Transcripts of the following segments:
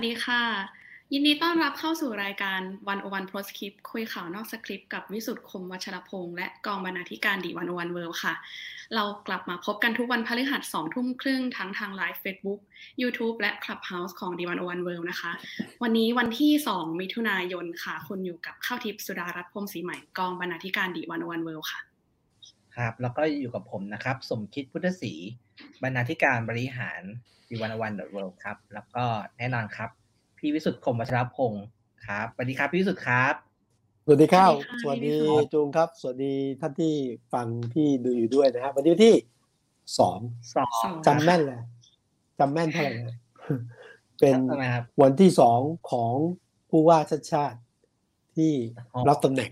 สวัสดีค่ะ ยินดีต้อนรับเข้าสู่รายการ 101 Postscript คุยข่าวนอกสคริปต์กับวิสุทธ์คมวัชรพงษ์และกองบรรณาธิการดีวันโอวันเวิล์ค่ะ เรากลับมาพบกันทุกวันพฤหัสสองทุ่มครึ่งทั้งทางไลฟ์ Facebook YouTube และ Clubhouse ของดีวันโอวันเวิล์นะคะ วันนี้วันที่ 2 มิถุนายนค่ะ คุณอยู่กับข้าวทิพย์สุดารัตน์พรมศรีใหม่กองบรรณาธิการดีวันโอวันเวิล์ค่ะ ครับ แล้วก็อยู่กับผมนะครับ สมคิดพุทธศรีบรรณาธิการบริหารดีวันวันเดอะเวิลด์ครับ แล้วก็แน่นอนครับ พี่วิสุทธ์คมวัชรพงศ์ครับสวัสดีครับพี่วิสุทธ์ครับสวัสดีครับสสวัวัสสดีดีครับจูงครับ สวัสดีท่านที่ฟังที่ดูอยู่ด้วยนะครับวันนี้วันที่สองสองสองจำแม่นเลยจำแม่นเท่าไหร่นะเป็นทำไมครับวันที่สองของผู้ว่าชาติชาติที่อ๋อรับตำแหน่ง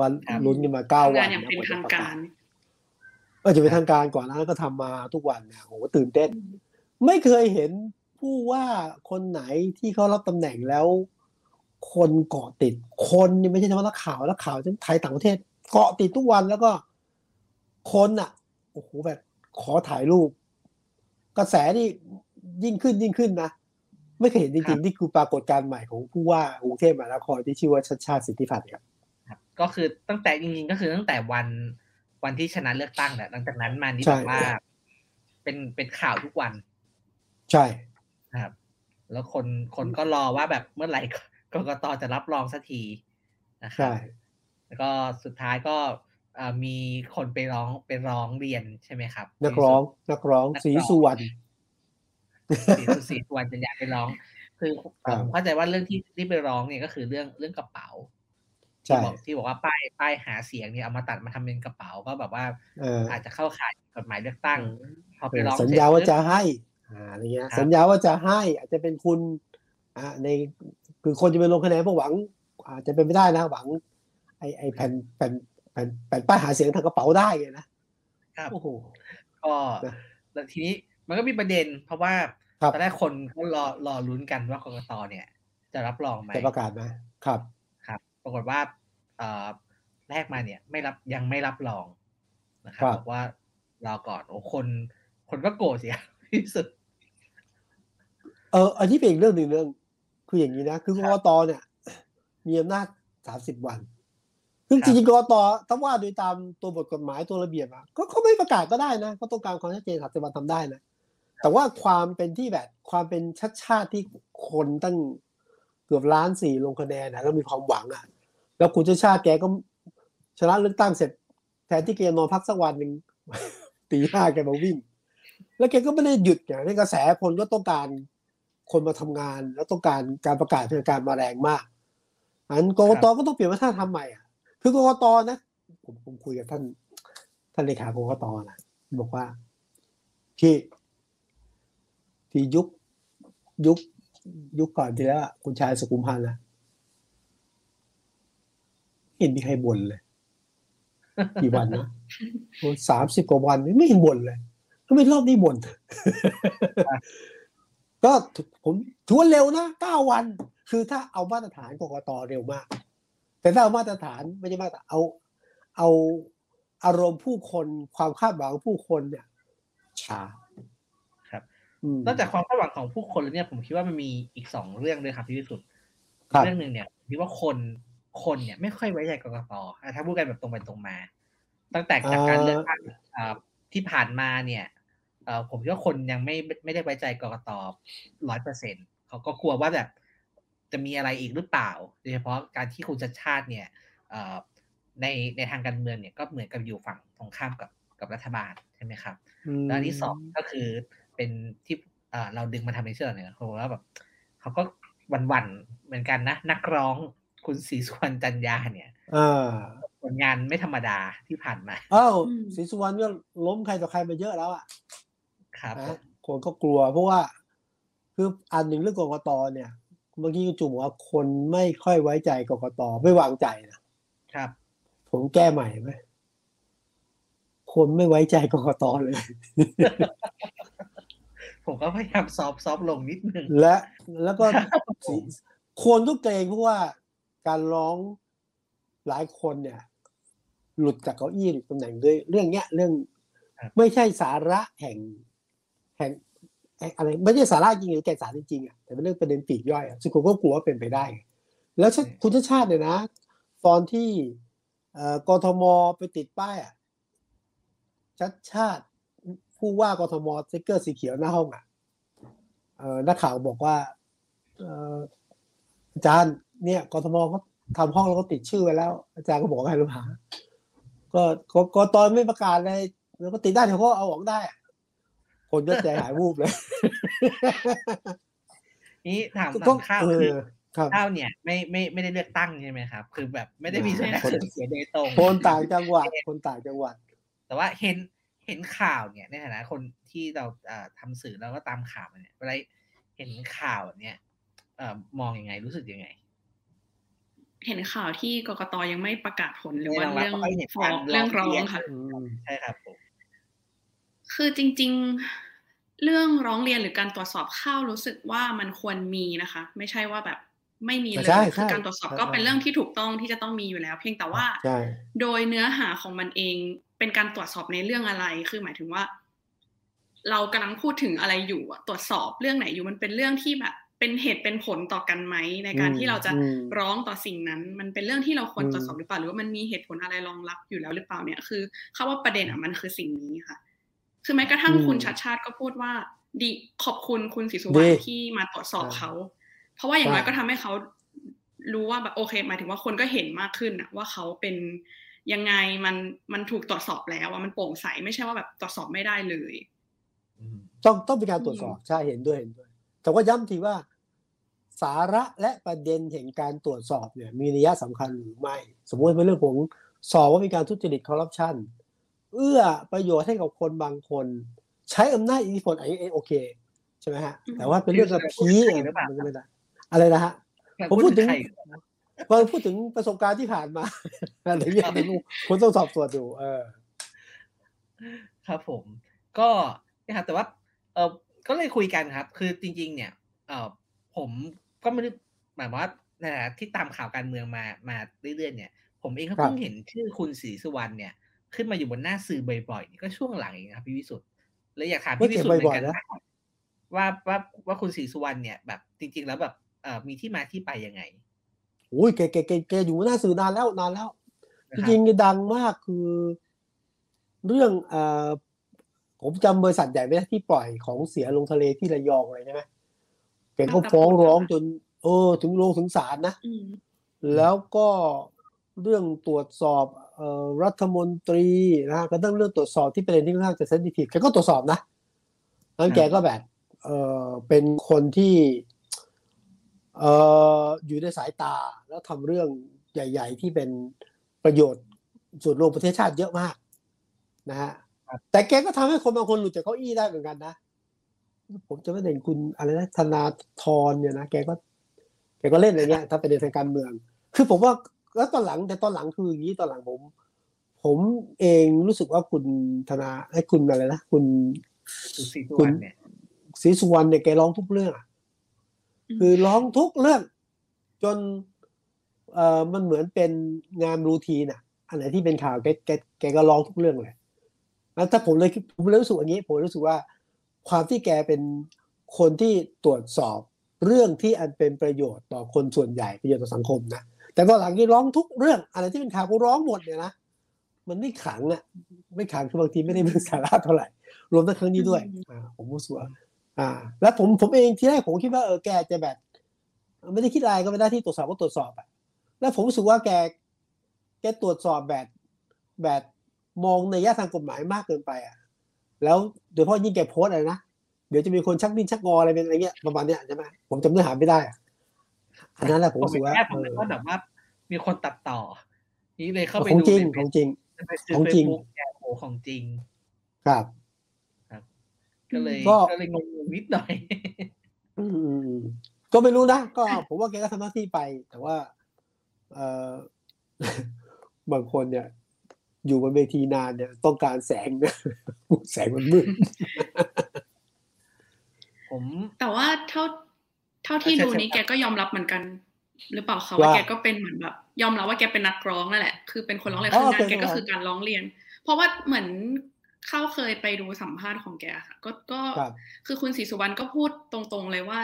วันครับลุ้นกันมาเก้าทำวังานนอย่างเป็นทางการก็จะเป็นทางการก่อนแล้วก็ทำมาทุกวันเนี่ยโหตื่นเต้น ไม่เคยเห็นผู้ว่าคนไหนที่เขารับตำแหน่งแล้ว คนเกาะติดคนนี่ไม่ใช่เฉพาะนักข่าวนักข่าวทั้งไทยต่างประเทศ เกาะติดทุกวันแล้วก็ คนอะโอ้โหแบบขอถ่ายรูป กระแสนี่ยิ่งขึ้นยิ่งขึ้นนะไม่เคยเห็นจครัริงบๆนี่คือปรากฏการณ์ใหม่ของผู้ว่ากรุงเทพมหานครที่ชื่อว่าชาติชาติสิทธิพัฒน์ครับครับ ก็คือตั้งแต่จริงๆก็คือตั้งแต่วันวันที่ชนะเลือกตั้งแหละหลังจากนั้นมานี่ใช่แบบว่า เป็นเป็นข่าวทุกวัน ใช่นะครับ แล้วคนคนก็รอว่าแบบเมื่อไหร่กกตจะรับรองสักทีนะครัใช่บแล้วก็สุดท้ายก็เอ่อมีคนไปร้องไปร้องเรียนใช่ไหมครับ นักร้อง นักร้องนักร้องศรีสุวรรณสีสุสีสุวรรณจันยาไปร้อง คือครับผมเข้าใจว่าเรื่องที่ที่ไปร้องเนี่ยก็คือเรื่องเรื่องกระเป๋า ที่ใช่บอกที่บอกว่าป้ายป้ายหาเสียงเนี่ยเอามาตัดมาทำเป็นกระเป๋าก็แบบว่าเอออาจจะเข้าข่ายกฎหมายเลือกตั้งพอไปร้องสัญเสร็จญาว่าปุ๊บจะให้อ่าอะไรเงี้ยครับสัญญาว่าจะให้อาจจะเป็นคุณอ่าในคือคนจะไปลงคะแนนเพราะหวัง อาจจะเป็นไม่ได้นะหวัง ไอไอแผ่นแผ่นแผ่นแผ่นป้ายหาเสียงทางกระเป๋าได้ไงนะครับโอ้โหก็นะแล้วทีนี้มันก็มีประเด็น เพราะว่าครับตอนแรกคนก็รอรอลุ้นกันว่ากกตเนี่ย จะรับรองไหมจะประกาศไหมครับครับ ปรากฏว่าเอ่อแรกมาเนี่ย ไม่รับยังไม่รับรองนะครัครับบบอกว่ารอก่อนโอ้คน คนก็โกรธเสียที่สุดเอออันนี้เป็นอีกเรื่องหนึ่งเรื่อง คืออย่างนี้นะ คือกกตเนี่ย มีอำนาจสามสิบวันซึ่งครัจบริงๆกกตถ้าว่าโดยตามตัวบทกฎหมายตัวระเบียบอะก็เขาไม่ประกาศก็ได้นะเขาต้องการความชัดเจนสามสิบวันทำได้นะแต่ว่าความเป็นที่แบบความเป็นชัดชาติที่คนตั้งเกือบล้านสี่ลงคะแนนนะแล้วมีความหวังอะ แล้วคุณชาติชาติแกก็ชนะเลือกตั้งเสร็จ แทนที่แกจะนอนพักสักวันหนึ่งตีห้าแกมาวิ่ง แล้วแกก็ไม่ได้หยุดอย่างนี้กระแสคนก็ต้องการคนมาทำงาน แล้วต้องการการประกาศทางการมาแรงมากอันกกตก็ต้องเปลี่ยนวัฒนธรรมใหม่อะคือกกตนะผมผมคุยกับท่าน ท่านเลขากกตนะบอกว่าพี่ที่ยุคยุคยุคก่อนที่แล้วอะคุณชายสุขุมพันธ์นะไม่ เห็นมีใครบ่นเลย กี่วันนะสามสิบกว่าวันไม่เห็นบ่นเลยทำไมรอบนี้บ่นก็ผมถือว่าเร็วนะเก้าวัน คือถ้าเอามาตรฐานกกตเร็วมาก แต่ถ้าเอามาตรฐานไม่ใช่มาตรฐานเอาเอาอารมณ์ผู้คนความคาดหวังผู้คนเนี่ยช้าครับอืมนอกจากความคาดหวังของผู้คนแล้วเนี่ยผมคิดว่ามันมีอีกสองเรื่องด้วยครับที่ที่สุดครับเรื่องหนึ่งเนี่ยผมคิดว่าคน คนเนี่ยไม่ค่อยไว้ใจกกตอะถ้าพูดกันแบบตรงไปตรงมา ตั้งแต่จากการเลือกตั้งอ่าที่ผ่านมาเนี่ยเอ่อผมคิดว่าคนยังไม่ไม่ได้ไว้ใจกกตร้อยเปอร์เซ็นเขาก็กลัวว่าแบบจะมีอะไรอีกหรือเปล่า โดยเฉพาะการที่คุณชัดชาติเนี่ยเอ่อในในทางการเมืองเนี่ยก็เหมือนกับอยู่ฝั่งตรงข้ามกับกับรัฐบาลใช่ไหมครับมแล้วอันที่สองก็คือเป็นที่เอ่อเราดึงมาทำในเชื่อเนี่ยเขาบอกว่าแบบเขาก็หวันๆเหมือนกันนะ นักร้อง คุณศรีสุวรรณจันยาเนี่ยอ่าผลงานไม่ธรรมดาที่ผ่านมาอ้าวอืมศรีสุวรรณก็ล้มใครต่อใครมาเยอะแล้วอะครับนะคนก็กลัวเพราะว่า คืออันหนึ่งเรื่องกกตเนี่ยเมื่อกี้คุณจุ๋มบอกว่าคนไม่ค่อยไว้ใจกกตไม่วางใจนะครับ ผมแก้ใหม่ไหมคนไม่ไว้ใจกกตเลย ผมก็พยายามซอฟซอฟลงนิดนึงและ แล้วก็ครับผมสีคนก็เกรงเพราะว่า การร้องหลายคนเนี่ย หลุดจากเก้าอี้หรือตำแหน่งด้วย เรื่องเนี้ยเรื่องครับไม่ใช่สาระแห่งแห่งอะไรไม่ใช่สาระจริงหรือแก่นสารจริงๆอะแต่เป็นเรื่องประเด็นปีกย่อยอะซึ่งผมก็กลัวว่าเป็นไปได้ แล้วคุณชาติชาติเนี่ยนะ ตอนที่กทมไปติดป้ายอะชัดชาติผู้ว่ากทมสติ๊กเกอร์สีเขียวหน้าห้องอะนักข่าวบอกว่าอาจารย์ เนี่ยกทมเขาทำห้องแล้วก็ติดชื่อไว้แล้ว อาจารย์ก็บอกให้รู้หาก็ก็ตอนไม่ประกาศเลยแล้วก็ติดได้เขาก็เอาออกได้ คนก็ใจหายวูบเลย นี่ถามตอนข้าวคือข้าวเนี่ย ไม่ไม่ไม่ได้เลือกตั้งใช่ไหมครับ คือแบบไม่ได้มีส่วนเสียโดยตรงคนต่างจังหวัดคนต่างจังหวัด แต่ว่าเห็นเห็นข่าวเนี่ยในฐานะคนที่เราทำสื่อแล้วก็ตามข่าวเนี่ยเวลาเห็นข่าวเนี่ยมองยังไงรู้สึกยังไง เห็นข่าวที่กกตยังไม่ประกาศผลหรือว่าเรื่องฟ้องเรื่องร้องค่ะใช่ครับผมคือจริง ๆ เรื่องร้องเรียนหรือการตรวจสอบข้าวรู้สึกว่ามันควรมีนะคะ ไม่ใช่ว่าแบบไม่มีเลยคือการตรวจสอบก็เป็นเรื่องที่ถูกต้องที่จะต้องมีอยู่แล้ว เพียงแต่ว่าโดยเนื้อหาของมันเองเป็นการตรวจสอบในเรื่องอะไรคือหมายถึงว่า เรากำลังพูดถึงอะไรอยู่ตรวจสอบเรื่องไหนอยู่มันเป็นเรื่องที่แบบ เป็นเหตุเป็นผลต่อกันไหมในการที่เราจะร้องต่อสิ่งนั้น มันเป็นเรื่องที่เราควรตรวจสอบหรือเปล่าหรือว่ามันมีเหตุผลอะไรรองรับอยู่แล้วหรือเปล่าเนี่ยคือเขาว่าประเด็นอะมันคือสิ่งนี้ค่ะ คือแม้กระทั่งคุณชัดชาติก็พูดว่า ดีขอบคุณคุณศรีสุวรรณที่มาตรวจสอบเขา เพราะว่าอย่างน้อยก็ทำให้เขารู้ว่าแบบโอเคหมายถึงว่าคนก็เห็นมากขึ้นอะว่าเขาเป็นยังไงมันมันถูกตรวจสอบแล้วว่ามันโปร่งใสไม่ใช่ว่าแบบตรวจสอบไม่ได้เลย ต้องต้องมีการตรวจสอบใช่เห็นด้วยเห็นด้วย แต่ว่าย้ำทีว่าสาระและประเด็นแห่งการตรวจสอบเนี่ยมีนัยสำคัญหรือไม่ สมมติเป็นเรื่องของสอบว่ามีการทุจริตคอร์รัปชันเอื้อประโยชน์ให้กับคนบางคน ใช้อำนาจอิทธิพลไอ้โอเค ใช่ไหมฮะ แต่ว่าเป็นเรื่องกับพีไม่ได้อะไรนะฮะผมพูดถึงพอพูดถึงประสบการณ์ที่ผ่านมาอะไรเงี้ยคุณต้องสอบสวนดูเออ ครับผม ก็นะครับแต่ว่าเออ ก็เลยคุยกันครับ คือจริง ๆ เนี่ย เออผมก็ไม่ได้หมายว่านะที่ตามข่าวการเมืองมามาเรื่อยๆเนี่ย ผมเองก็เพิ่งเห็นชื่อคุณศรีสุวรรณเนี่ย ขึ้นมาอยู่บนหน้าสื่อบ่อยๆก็ช่วงหลังเองครับพี่วิสุทธ์เลยอยากถามพี่วิสุทธ์เหมือนกันว่าว่าว่าคุณศรีสุวรรณเนี่ยแบบจริง ๆ แล้วแบบเอ่อมีที่มาที่ไปยังไงโอ้ยแกแกแกแกอยู่หน้าสื่อนานแล้วนานแล้ว จริงๆดังมากคือ เรื่องเอ่อ ผมจำบริษัทใหญ่ไม่ได้ที่ปล่อยของเสียลงทะเลที่ระยองเลยใช่ไหมแกก็ฟ้องร้องจน เออ ถึงลงถึงศาลนะแล้วก็เรื่องตรวจสอบเอ่อรัฐมนตรีนะก็ต้องเรื่องตรวจสอบที่ประเด็นที่ค่อนข้างจะเซนซิทีฟแกก็ตรวจสอบนะนั้นแกก็แบบเออเป็นคนที่เอ่ออยู่ในสายตาแล้วทำเรื่องใหญ่ ๆ ที่เป็นประโยชน์ส่วนรวมประเทศชาติเยอะมากนะฮะ แต่แกก็ทำให้คนบางคนหลุดจากเก้าอี้ได้เหมือนกันนะ ผมจะไม่เห็นคุณอะไรนะธนาธรเนี่ยนะแกก็แกก็เล่นอะไรเงี้ย ถ้าเป็นในทางการเมือง คือผมว่าแล้วตอนหลังแต่ตอนหลังคืออย่างนี้ตอนหลังผม ผมเองรู้สึกว่าคุณธนาไอ้คุณอะไรนะคุณคุณศรีสุวรรณเนี่ยแกร้องทุกเรื่องคือร้องทุกเรื่อง จนเอ่อมันเหมือนเป็นงานรูทีนอะ อันไหนที่เป็นข่าวแกแกแกก็ร้องทุกเรื่องเลย แล้วถ้าผมเลยผมเลยรู้สึกอย่างนี้ ผมรู้สึกว่า ความที่แกเป็นคนที่ตรวจสอบเรื่องที่อันเป็นประโยชน์ต่อคนส่วนใหญ่ประโยชน์ต่อสังคมนะแต่ตอนหลังนี้ร้องทุกเรื่องอะไรที่เป็นข่าวกูร้องหมดเนี่ยนะมันไม่ขังอะไม่ขังคือบางทีไม่ได้เป็นสาระเท่าไหร่ รวมทั้งครั้งนี้ด้วยอ่าผมรู้สึกว่าอ่า แล้วผมผมเองที่แรกผมคิดว่าเออแกจะแบบ ไม่ได้คิดอะไรก็ไม่ได้ที่ตรวจสอบก็ตรวจสอบอะแล้วผมรู้สึกว่าแกแกตรวจสอบแบบแบบ มองในแง่ทางกฎหมายมากเกินไปอะแล้วโดยเฉพาะยิ่งแกโพสอะไรนะเดี๋ยวจะมีคนชักดิ้นชักงออะไรเป็นอะไรเงี้ยประมาณเนี้ยใช่ไหมผมจำเนื้อหาไม่ได้อันนั้นแหละผมรู้สึกว่าผมก็แบบว่ามีคนตัดต่อ นี่เลยเข้าไปดูของจริงของจริงของจริงโอ้ของจริง ครับก็เลยก็เลยงงนิดหน่อยก็ไม่รู้นะก็ผมว่าแกก็ทำหน้าที่ไป แต่ว่า เออบางคนเนี่ย อยู่บนเวทีนานเนี่ยต้องการแสงเนี่ยแสงมันมืดผมแต่ว่าเท่าเท่าที่ดูนี้แกก็ยอมรับเหมือนกัน หรือเปล่าคะว่าแกก็เป็นเหมือนแบบ ยอมรับว่าแกเป็นนักร้องนั่นแหละ คือเป็นคนร้องเรียนคืองานแกก็คือการร้องเรียน เพราะว่าเหมือนเข้าเคยไปดูสัมภาษณ์ของแกค่ะ ก็ก็ครับคือคุณศรีสุวรรณก็พูดตรงๆเลยว่า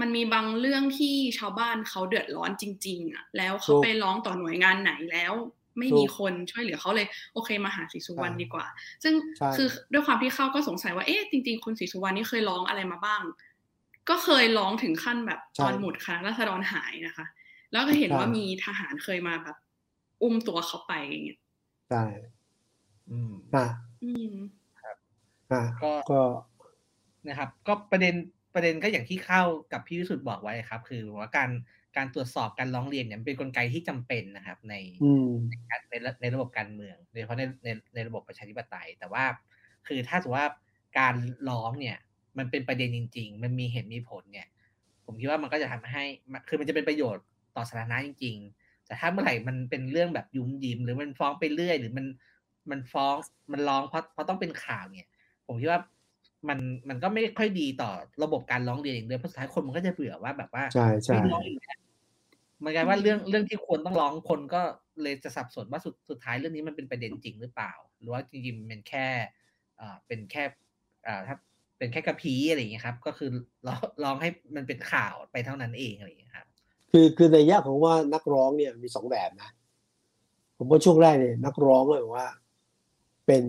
มันมีบางเรื่องที่ชาวบ้านเขาเดือดร้อนจริง ๆอะแล้วเขาถูกไปร้องต่อหน่วยงานไหนแล้ว ไม่ถูกมีคนช่วยเหลือเขาเลยโอเคมาหาศรีสุวรรณใช่ดีกว่า ซึ่งใช่คือด้วยความที่เข้าก็สงสัยว่าเอ๊ะจริง ๆ คุณศรีสุวรรณนี่เคยร้องอะไรมาบ้าง ก็เคยร้องถึงขั้นแบบตอนหมุดคณะรัษฎรหายนะคะ แล้วก็เห็นว่ามีทหารเคยมาแบบ อุ้มตัวเขาไปอย่างเงี้ยใช่อืมอ่าอืมอ่าก็ก็นะครับ ก็ประเด็นประเด็นก็อย่างที่เข้ากับพี่วิสุทธ์บอกไว้ครับ คือว่าการ การตรวจสอบการร้องเรียนเนี่ยมันเป็นกลไกที่จำเป็นนะครับ ในอืมในระในระบบการเมืองโดยเฉพาะในในในระบบประชาธิปไตย แต่ว่าคือถ้าสมมติว่าการร้องเนี่ย มันเป็นประเด็นจริง ๆ มันมีเหตุมีผลเนี่ย ผมคิดว่ามันก็จะทำให้คือมันจะเป็นประโยชน์ต่อสาธารณะจริง ๆ แต่ถ้าเมื่อไหร่มันเป็นเรื่องแบบยุ้มยิ้มหรือมันฟ้องไปเรื่อย หรือมันมันฟ้องมันร้องเพราะเพราะต้องเป็นข่าวเนี่ย ผมคิดว่ามันมันก็ไม่ค่อยดีต่อระบบการร้องเรียนเองด้วยเพราะสุดท้ายคนมันก็จะเบื่อว่าแบบว่าใช่ใช่ไม่ร้องอีกแล้ว มันกลายว่าเรื่องเรื่องที่ควรต้องร้องคนก็เลยจะสับสนว่าสุดสุดท้ายเรื่องนี้มันเป็นประเด็นจริงหรือเปล่า หรือว่าจริงๆมันเป็นแค่อ่าเป็นแค่อ่าถ้าเป็นแค่กระพี้อะไรอย่างเงี้ยครับ ก็คือร้องร้องให้มันเป็นข่าวไปเท่านั้นเองอะไรอย่างเงี้ยครับ คือคือในยะของว่านักร้องเนี่ยมีสองแบบนะ ผมว่าช่วงแรกเนี่ยนักร้องเลยว่า เป็น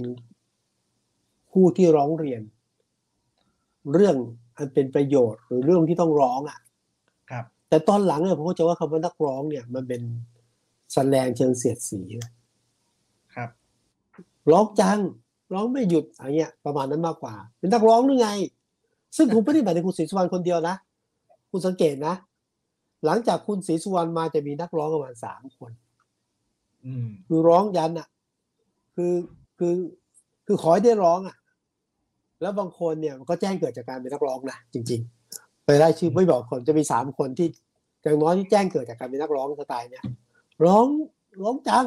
ผู้ที่ร้องเรียน เรื่องอันเป็นประโยชน์หรือเรื่องที่ต้องร้องอะครับ แต่ตอนหลังเนี่ยผมก็จะว่าคำว่านักร้องเนี่ย มันเป็นแสดงเชิงเสียดสีนะครับ ร้องจัง ร้องไม่หยุดอะไรเงี้ยประมาณนั้นมากกว่า เป็นนักร้องหรือไง ซึ่งผมไม่ได้หมายถึงคุณศรีสุวรรณคนเดียวนะ คุณสังเกตนะ หลังจากคุณศรีสุวรรณมาจะมีนักร้องประมาณสามคนอืมคือร้องยันอะ คือคือคือขอให้ได้ร้องอะ แล้วบางคนเนี่ยมันก็แจ้งเกิดจากการเป็นนักร้องนะจริง ๆ ไปไล่ชื่อไม่บอกคนจะมีสามคนที่อย่างน้อยที่แจ้งเกิดจากการเป็นนักร้องสไตล์เนี่ยร้องร้องจัง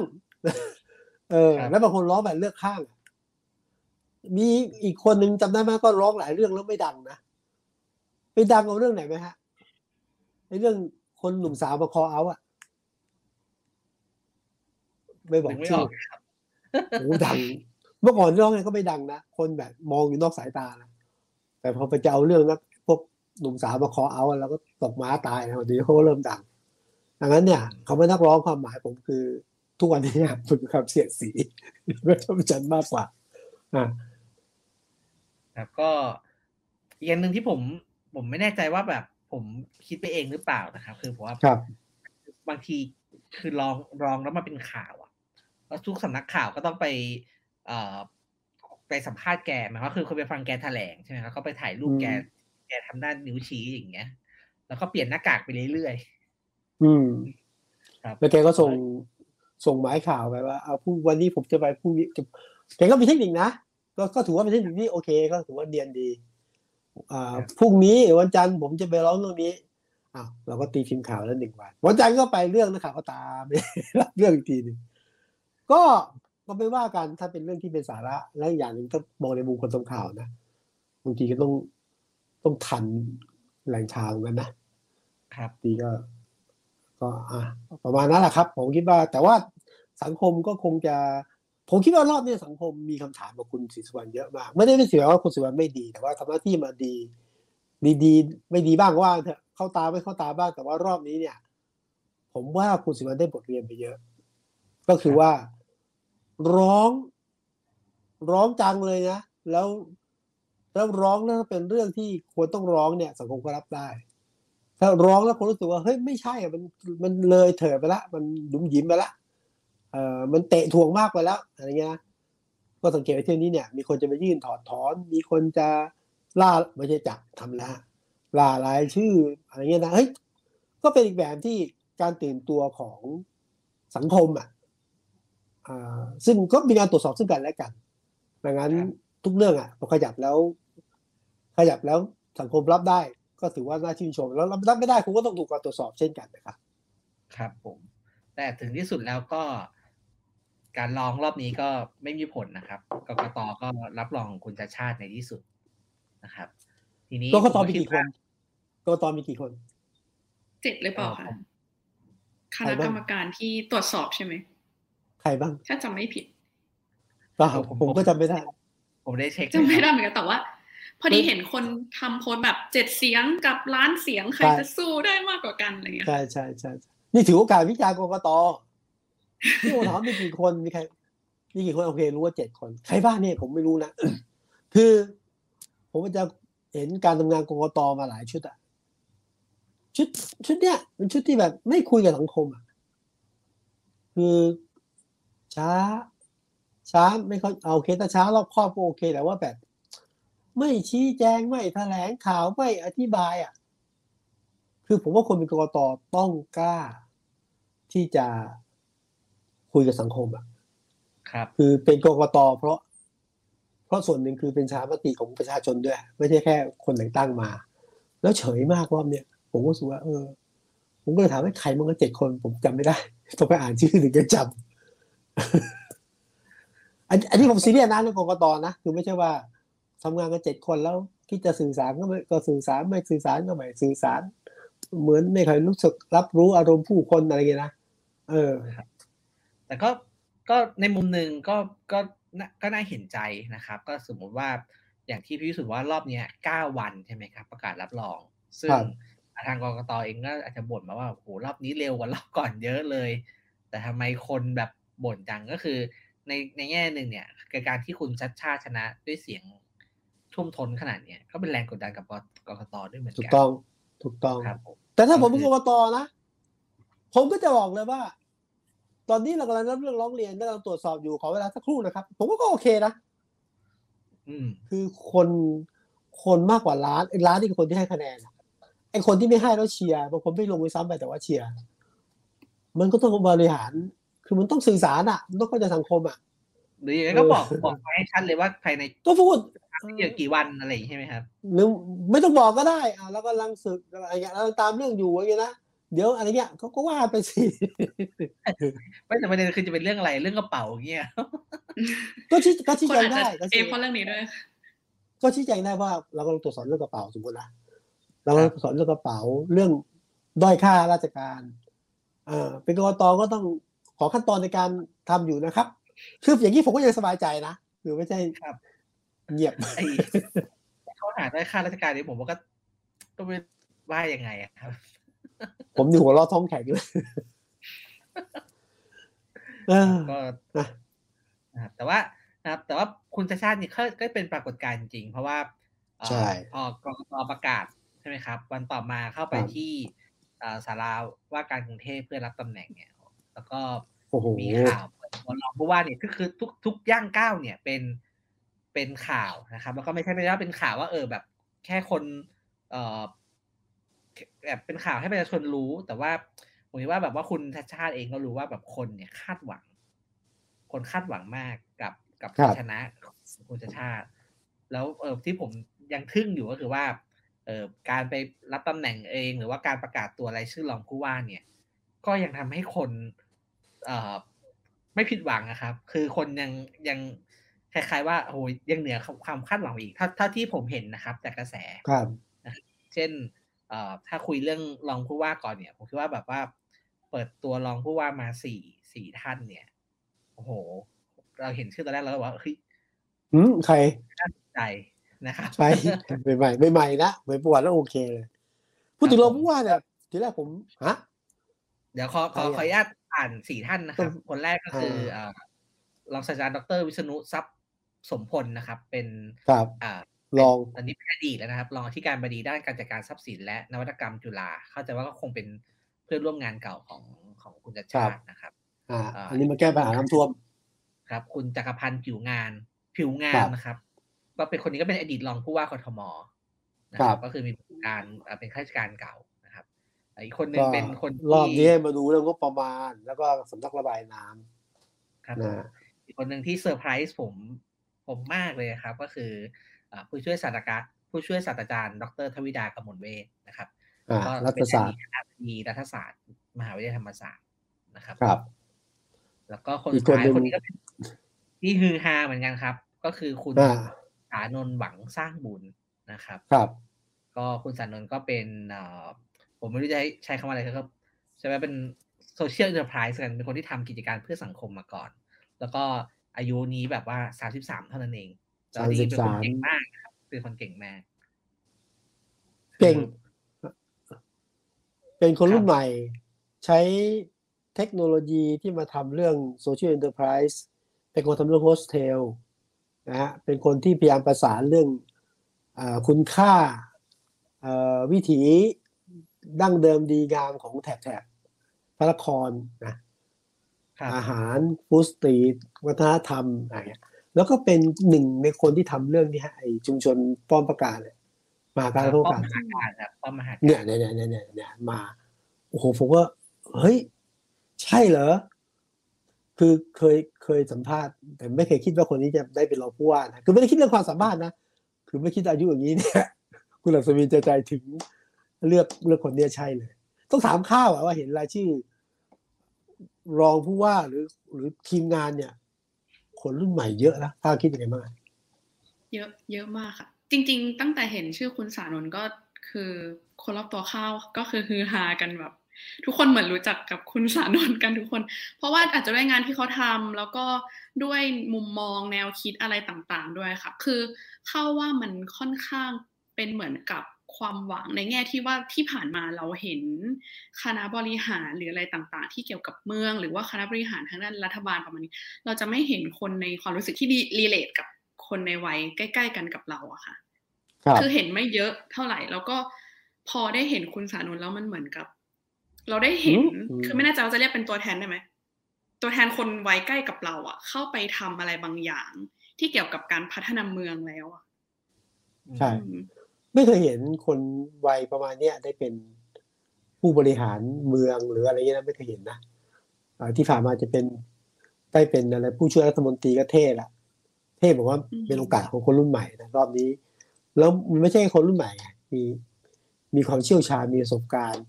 เออ แล้วบางคนร้องแบบเลือกข้างอะมีอีกคนหนึ่งจำได้ไหมก็ร้องหลายเรื่องแล้วไม่ดังนะไปดังเอาเรื่องไหนไหมฮะในเรื่องคนหนุ่มสาวมาคอเอาอะไม่บอกนึกไม่ชื่อออกครับโอ้ดัง เมื่อก่อนร้องไงก็ไม่ดังนะคนแบบมองอยู่นอกสายตานะแต่พอไปจะเอาเรื่องนักพวก หนุ่มสาวมาคอเอาอะแล้วก็ตกม้าตายนะวันนี้เขาก็เริ่มดังดังนั้นเนี่ยคำว่านักร้องความหมายผมคือ ทุกวันนี้เนี่ยมันคือคำเสียดสีไม่ชอบจันมากกว่าอ่าครับก็อีกอย่างหนึ่งที่ผม ผมไม่แน่ใจว่าแบบ ผมคิดไปเองหรือเปล่านะครับ คือผมว่าครับบางทีคือลองลองแล้วมาเป็นข่าวอะแล้วทุกสำนักข่าวก็ต้องไป เอ่อไปสัมภาษณ์แกหมายความว่าคือคนไปฟังแกแถลงใช่ไหมครับเขาไปถ่ายรูปแกอืม แกทำหน้านิ้วชี้อย่างเงี้ย แล้วก็เปลี่ยนหน้ากากไปเรื่อยอืมๆครับแล้วแกก็ส่งส่งหมายข่าวไปว่าเอาพรุ่งวันนี้ผมจะไปพรุ่งนี้จะแกก็มีเทคนิคนะก็ก็ถือว่าเป็นเทคนิคที่โอเค ก็ถือว่าเนียนดีอ่าพรุ่งนี้วันจันทร์ผมจะไปร้องเรื่องนี้อ้าวเราก็ตีพิมพ์ข่าวแล้วหนึ่งวันวันจันทร์ก็ไปเรื่องนะครับก็ตามไปรับเรื่องอีกทีหนึ่งก็ก็ไม่ว่ากันถ้าเป็นเรื่องที่เป็นสาระและอีกอย่างหนึ่งถ้ามองในมุมคนทำข่าวนะบางทีก็ต้อง ต้องทันแหล่งข่าวเหมือนกันนะครับดีก็ ก็อะประมาณนั้นแหละครับ ผมคิดว่า แต่ว่าสังคมก็คงจะ ผมคิดว่ารอบนี้สังคมมีคำถามกับคุณศรีสุวรรณเยอะมาก ไม่ได้เป็นเสียว่าคุณศรีสุวรรณไม่ดี แต่ว่าทำหน้าที่มาดี ดีดีไม่ดีบ้างก็ว่าเถอะเข้าตาไม่เข้าตาบ้างแต่ว่ารอบนี้เนี่ย ผมว่าคุณศรีสุวรรณได้บทเรียนไปเยอะ ก็คือว่าร้อง ร้องจังเลยนะแล้ว แล้วร้องแล้วเป็นเรื่องที่ควรต้องร้องเนี่ย สังคมก็รับได้ ถ้าร้องแล้วคนรู้สึกว่าเฮ้ยไม่ใช่อะมันมันเลยเถิดไปละ มันดุมยิ้มไปละเอ่อมันเตะถ่วงมากไปแล้วอะไรเงี้ยนะก็สังเกตว่าเที่ยวนี้เนี่ย มีคนจะไปยื่นถอดถอน มีคนจะล่าไม่ใช่จับทำแล้วล่ารายชื่ออะไรเงี้ยนะเฮ้ยก็เป็นอีกแบบที่การตื่นตัวของสังคมอะอ่าซึ่งก็มีการตรวจสอบซึ่งกันและกันดังนั้นครับทุกเรื่องอะพอขยับแล้ว ขยับแล้วสังคมรับได้ก็ถือว่าน่าชื่นชม แล้วรับไม่ได้คุณก็ต้องถูกการตรวจสอบเช่นกันนะครับ ครับผม แต่ถึงที่สุดแล้วก็การลองรอบนี้ก็ไม่มีผลนะครับกกตก็รับรองคุณชาติชาติในที่สุดนะครับ ทีนี้กกตผมีคิดกี่คนว่ากกตมีกี่คนเจ็ดหรือเปล่าเอ่อคะผมคณะกรรมการที่ตรวจสอบใช่ไหมใครบ้าง ถ้าจำไม่ผิดเปล่าผมก็จำไม่ได้ ผมได้เช็คจำไม่ได้เหมือนกันแต่ว่า พอดีเห็นคนทำโพสต์แบบเจ็ดเสียงกับล้านเสียงใครใช่จะสู้ได้มากกว่ากันอะไรเงี้ยใช่ใช่ใช่ใช่นี่ถือโอกาสวิจารณ์กกตที่ผมถามมีกี่คนมีใครมีกี่คนโอเครู้ว่าเจ็ดคน ใครบ้างเนี่ยผมไม่รู้นะคือผมจะเห็นการทำงานกกตมาหลายชุดอะชุดชุดเนี้ยเป็นชุดที่แบบไม่คุยกับสังคมอะคือช้า ช้าไม่เขาเอาโอเคแต่ช้ารอบครอบก็โอเค แต่ว่าแบบ ไม่ชี้แจงไม่แถลงข่าวไม่อธิบายอะ คือผมว่าคนเป็นกกตต้องกล้า ที่จะคุยกับสังคมอะ ครับ คือเป็นกกตเพราะ เพราะส่วนหนึ่งคือเป็นชามติของประชาชนด้วย ไม่ใช่แค่คนแต่งตั้งมา แล้วเฉยมากรอบเนี้ยผมก็รู้สึกว่าเออ ผมก็เลยถามว่าใครมันก็เจ็ดคน ผมจำไม่ได้ต้องไปอ่านชื่อถึงจะจำอันอันนี้ผมซีเรียสนะเรื่องกกตนะ คือไม่ใช่ว่า ทำงานกันเจ็ดคนแล้วคิดจะสื่อสารก็ไม่ก็สื่อสารไม่สื่อสารก็ไม่สื่อสาร เหมือนไม่เคยรู้สึกรับรู้อารมณ์ผู้คนอะไรเงี้ยนะเออแต่ก็ก็ในมุมหนึ่งก็ก็น่าก็น่าเห็นใจนะครับ ก็สมมุติว่าอย่างที่พี่วิสุทธ์ว่ารอบเนี้ยเก้าวันใช่ไหมครับ ประกาศรับรอง ซึ่งครับทางกรกตเองก็อาจจะบ่นมาว่าโอ้โหรอบนี้เร็วกว่ารอบก่อนเยอะเลย แต่ทำไมคนแบบบ่นจังก็คือ ในในแง่หนึ่งเนี่ยการที่คุณชัดชาติชนะด้วยเสียง ทุ่มท้นขนาดเนี้ยก็เป็นแรงกดดันกับกกตด้วยเหมือนถูกกันต้อง ถูกต้องครับผมแต่ถ้าผมเป็นกกตนะ ผมก็จะบอกเลยว่า ตอนนี้เรากำลังรับเรื่องร้องเรียนและเราตรวจสอบอยู่ขอเวลาสักครู่นะครับ ผมก็โอเคนะอืมคือคนคนมากกว่าล้านไอ้ล้านนี่คือคนที่ให้คะแนนอะไอ้คนที่ไม่ให้แล้วเชียร์บางคนไม่ลงไปซ้ำไปแต่ว่าเชียร์มันก็ต้องบริหาร คือมันต้องสื่อสารอะ มันต้องเข้าใจสังคมอะหรืออย่างนั้นก็บอกบอกไปให้ชัดเลยว่าภายในก็พูดเกี่ยวกี่วันอะไรอย่างงี้ใช่ไหมครับหรือไม่ต้องบอกก็ได้อะเรากำลังศึกอะไรเงี้ยเราตามเรื่องอยู่อะไรเงี้ยนะเดี๋ยวอะไรเงี้ยเขาก็ว่าไปสิไม่แต่ประเด็นคือจะเป็นเรื่องอะไรเรื่องกระเป๋าอย่างเงี้ยก็ชี้ก็ชี้คนแจงอาจจะได้ก็เอชี้ฟเพราะเรื่องนี้ด้วยก็ชี้แจงได้ว่าเรากำลังตรวจสอบเรื่องกระเป๋าสมมตินะเรากำลังตรวจสอบเรื่องกระเป๋าเรื่องด้อยค่าราชการเอ่าเป็นกรตก็ต้องขอขั้นตอนในการทำอยู่นะครับ คืออย่างนี้ผมก็ยังสบายใจนะคือไม่ใช่ครับ เงียบไอ้เขาหาได้ค่าราชการเนี่ยผมว่าก็ก็ไม่ว่ายังไงอะครับ ผมนี่หัวเราะท้องแข็งเลยเออก็นะนะครับแต่ว่านะครับ แต่ว่าคุณชาติชาตินี่ก็ก็เป็นปรากฏการณ์จริง เพราะว่าเอ่อใช่พอกรกตประกาศใช่ไหมครับ วันต่อมาเข้าไปครับที่เอ่อศาลาว่าการกรุงเทพเพื่อรับตำแหน่งเนี่ย แล้วก็โอ้โหมีข่าวเปิดตัวรองผู้ว่าเนี่ยก็คือทุกทุกย่างก้าวเนี่ยเป็น เป็นข่าวนะครับ แล้วก็ไม่ใช่ไม่ใช่ว่าเป็นข่าวว่าเออแบบ แค่คนเอ่อแบบเป็นข่าวให้ประชาชนรู้ แต่ว่าผมคิดว่าแบบว่าคุณชาติชาติเองก็รู้ว่าแบบคนเนี่ยคาดหวัง คนคาดหวังมากกับกับครับชนะของคุณชาติชาติ แล้วเออที่ผมยังทึ่งอยู่ก็คือว่า เออการไปรับตำแหน่งเอง หรือว่าการประกาศตัวรายชื่อรองผู้ว่าเนี่ย ก็ยังทำให้คน เอ่อไม่ผิดหวังนะครับ คือคนยังยัง คล้ายๆว่าโอ้ยยังเหนือความคาดหวังอีกเท่าเท่าที่ผมเห็นนะครับ จากกระแสครับเช่นเอ่อถ้าคุยเรื่องรองผู้ว่าก่อนเนี่ย ผมคิดว่าแบบว่า เปิดตัวรองผู้ว่ามาสี่สี่ท่านเนี่ยโอ้โห เราเห็นชื่อตอนแรกเราก็ว่าเฮ้ยอืมใครน่าสนใจนะครับใช่ใหม่ๆใหม่ๆนะใหม่ประวัติแล้วโอเคเลยพูดถึงครัเราบผมผู้ว่าเนี่ยทีแรกผมฮะเดี๋ยวขอขอใครอะขออนุญาตอ่านสี่ท่านนะครับต้องคนแรกก็คืออ่าเอ่อรองศาสตราจารย์ดรวิษณุทรัพย์ สมพลนะครับ เป็นครับอ่าลองตอนนี้เป็นอดีตแล้วนะครับรองอธิการบดีด้านการจัดการทรัพย์สินและนวัตกรรมจุฬาเข้าใจว่าก็คงเป็นเพื่อนร่วมงานเก่าของของคุณจัดชาตินะครับอ่าอ่าอันนี้มาแก้ปัญหาน้ำท่วม ครับ คุณจักรพันธ์ผิวงานผิวงาครันบนะครับก็เป็นคนนี้ก็เป็นอดีตรองผู้ว่ากทมนะคครัรับบก็คือมีประสบการณ์อ่าเป็นข้าราชการเก่านะครับอีกคนหนึ่งก็เป็นคนรอบที่นี้ให้มาดูเรื่องงบประมาณ แล้วก็สำนักระบายน้ำครับนะอีกคนหนึ่งที่เซอร์ไพรส์ผม ผมมากเลยครับ ก็คืออ่าผู้ช่วยศาสตราจารย์ผู้ช่วยศาสตราจารย์ ดรทวิดากมลเวศนะครับอ่าก็รัฐเป็นอศาสตดีร์ตคณะบดีรัฐศาสตร์ มหาวิทยาลัยธรรมศาสตร์นะครับ ครับ แล้วก็คนสุดท้ายหนึ่งคนนี้ก็เป็นที่ฮือฮาเหมือนกันครับ ก็คือคุณอ่าสานนท์หวังสร้างบุญนะครับ ครับ ก็คุณสานนท์ก็เป็นเอ่อผมไม่รู้จะใช้คำว่าอะไรครับใช่ไหมเป็นโซเชียล n อน r p r i s e กันเป็นคนที่ทำกิจการเพื่อสังคมมาก่อน แล้วก็ อายุนี้แบบว่าสามสิบสามเท่านั้นเองจอร์ดี้เป็นคนเก่งมากครับเป็นคนเก่งมากเก่ง เป็นคนรุ่นใหม่ ใช้เทคโนโลยีที่มาทำเรื่องโซเชียล n อนเตอร์ไพรส์เป็นคนทำเรื่องโฮสเทลนะฮะเป็นคนที่พยายามประสานเรื่องอคุณค่าวิถีดั้งเดิมดีงามของแถบแถบพระนครนะ อาหาร food street วัฒนธรรมอะไรเงี้ยแล้วก็เป็นหนึ่งในคนที่ทำเรื่องนี้ฮะไอชุมชนป้อมประกาศเลยมาการโทษการป้อมมหาการเนี่ยเนี่ยเนี่ยเนี่ยเนี่ยมาโอ้โหผมว่าเฮ้ย ใช่เหรอ คือเคยเคยสัมภาษณ์ แต่ไม่เคยคิดว่าคนนี้จะได้เป็นรองผู้ว่านะคือไม่ได้คิดเรื่องความสามารถนะคือไม่คิดอายุอย่างนี้เนี่ยคุณหลักสมินจะใจถึงเลือกเลือกคนเนี้ยใช่เลย ต้องถามข้าวว่าเห็นรายชื่อ รองผู้ว่าหรือ หรือทีมงานเนี่ย คนรุ่นใหม่เยอะนะข้าคิดยังไงบ้างเยอะเยอะมากค่ะ จริง ๆ ตั้งแต่เห็นชื่อคุณสานนก็คือคนรอบตัวข้าวก็คือฮือฮากันแบบ ทุกคนเหมือนรู้จักกับคุณสานนกันทุกคน เพราะว่าอาจจะด้วยงานที่เขาทำแล้วก็ด้วยมุมมองแนวคิดอะไรต่างๆ ด้วยค่ะ คือเข้าว่ามันค่อนข้างเป็นเหมือนกับ ความหวังในแง่ที่ว่าที่ผ่านมาเราเห็นคณะบริหารหรืออะไรต่างๆ ที่เกี่ยวกับเมือง หรือว่าคณะบริหารทางด้านรัฐบาลประมาณนี้ เราจะไม่เห็นคนในความรู้สึกที่รีเลทกับคนในวัยใกล้ ๆ กันกับเราอะค่ะคือเห็นไม่เยอะเท่าไหร่ แล้วก็พอได้เห็นคุณสานุนแล้วมันเหมือนกับ เราได้เห็นคือไม่แน่ใจว่าจะเรียกเป็นตัวแทนได้ไหมตัวแทนคนวัยใกล้กับเราอะเข้าไปทำอะไรบางอย่าง ที่เกี่ยวกับการพัฒนาเมืองแล้วอะใช่ ไม่เคยเห็นคนวัยประมาณเนี้ยได้เป็นผู้บริหารเมืองหรืออะไรเงี้ยนะไม่เคยเห็นนะที่ผ่านมาจะเป็นได้เป็นอะไรผู้ช่วยรัฐมนตรีก็เท่ละเท่บอกว่าเป็นโอกาสของคนรุ่นใหม่นะรอบนี้ แล้วมันไม่ใช่คนรุ่นใหม่มีมีความเชี่ยวชาญมีประสบการณ์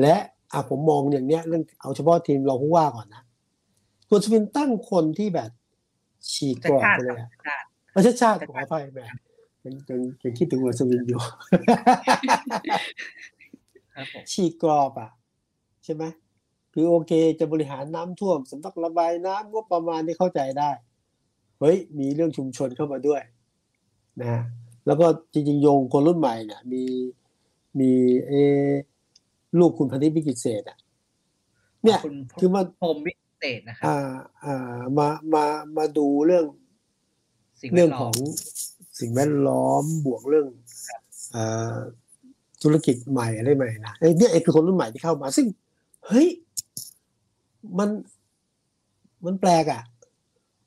และอะผมมองอย่างเนี้ยเรื่องเอาเฉพาะทีมรองผู้ว่าก่อนนะคุณสวินตั้งคนที่แบบฉีกกรอบไปเลยอะประชาชาติขออภัยแบบ ยังยังยังคิดถึงหัวสวินอยู่ฉีกกรอบอะ ใช่ไหมคือโอเคจะบริหารน้ำท่วมสำนักระบายน้ำงบประมาณที่เข้าใจได้ เฮ้ย มีเรื่องชุมชนเข้ามาด้วยนะแล้วก็จริงๆ โยงคนรุ่นใหม่เนี่ยมีมีเอลูกคุณพันธิพิกิจเศษอะเนี่ยคือมันผมวิเศษนะครับอ่าอ่ามามามาดูเรื่องเรื่องของ สิ่งแวดล้อมบวกเรื่องอธุรกิจใหม่อะไรใหม่นะไอ้เนี่ยไอ้คือคนรุ่นใหม่ที่เข้ามา ซึ่งเฮ้ยมันมันแปลกอะ่ะ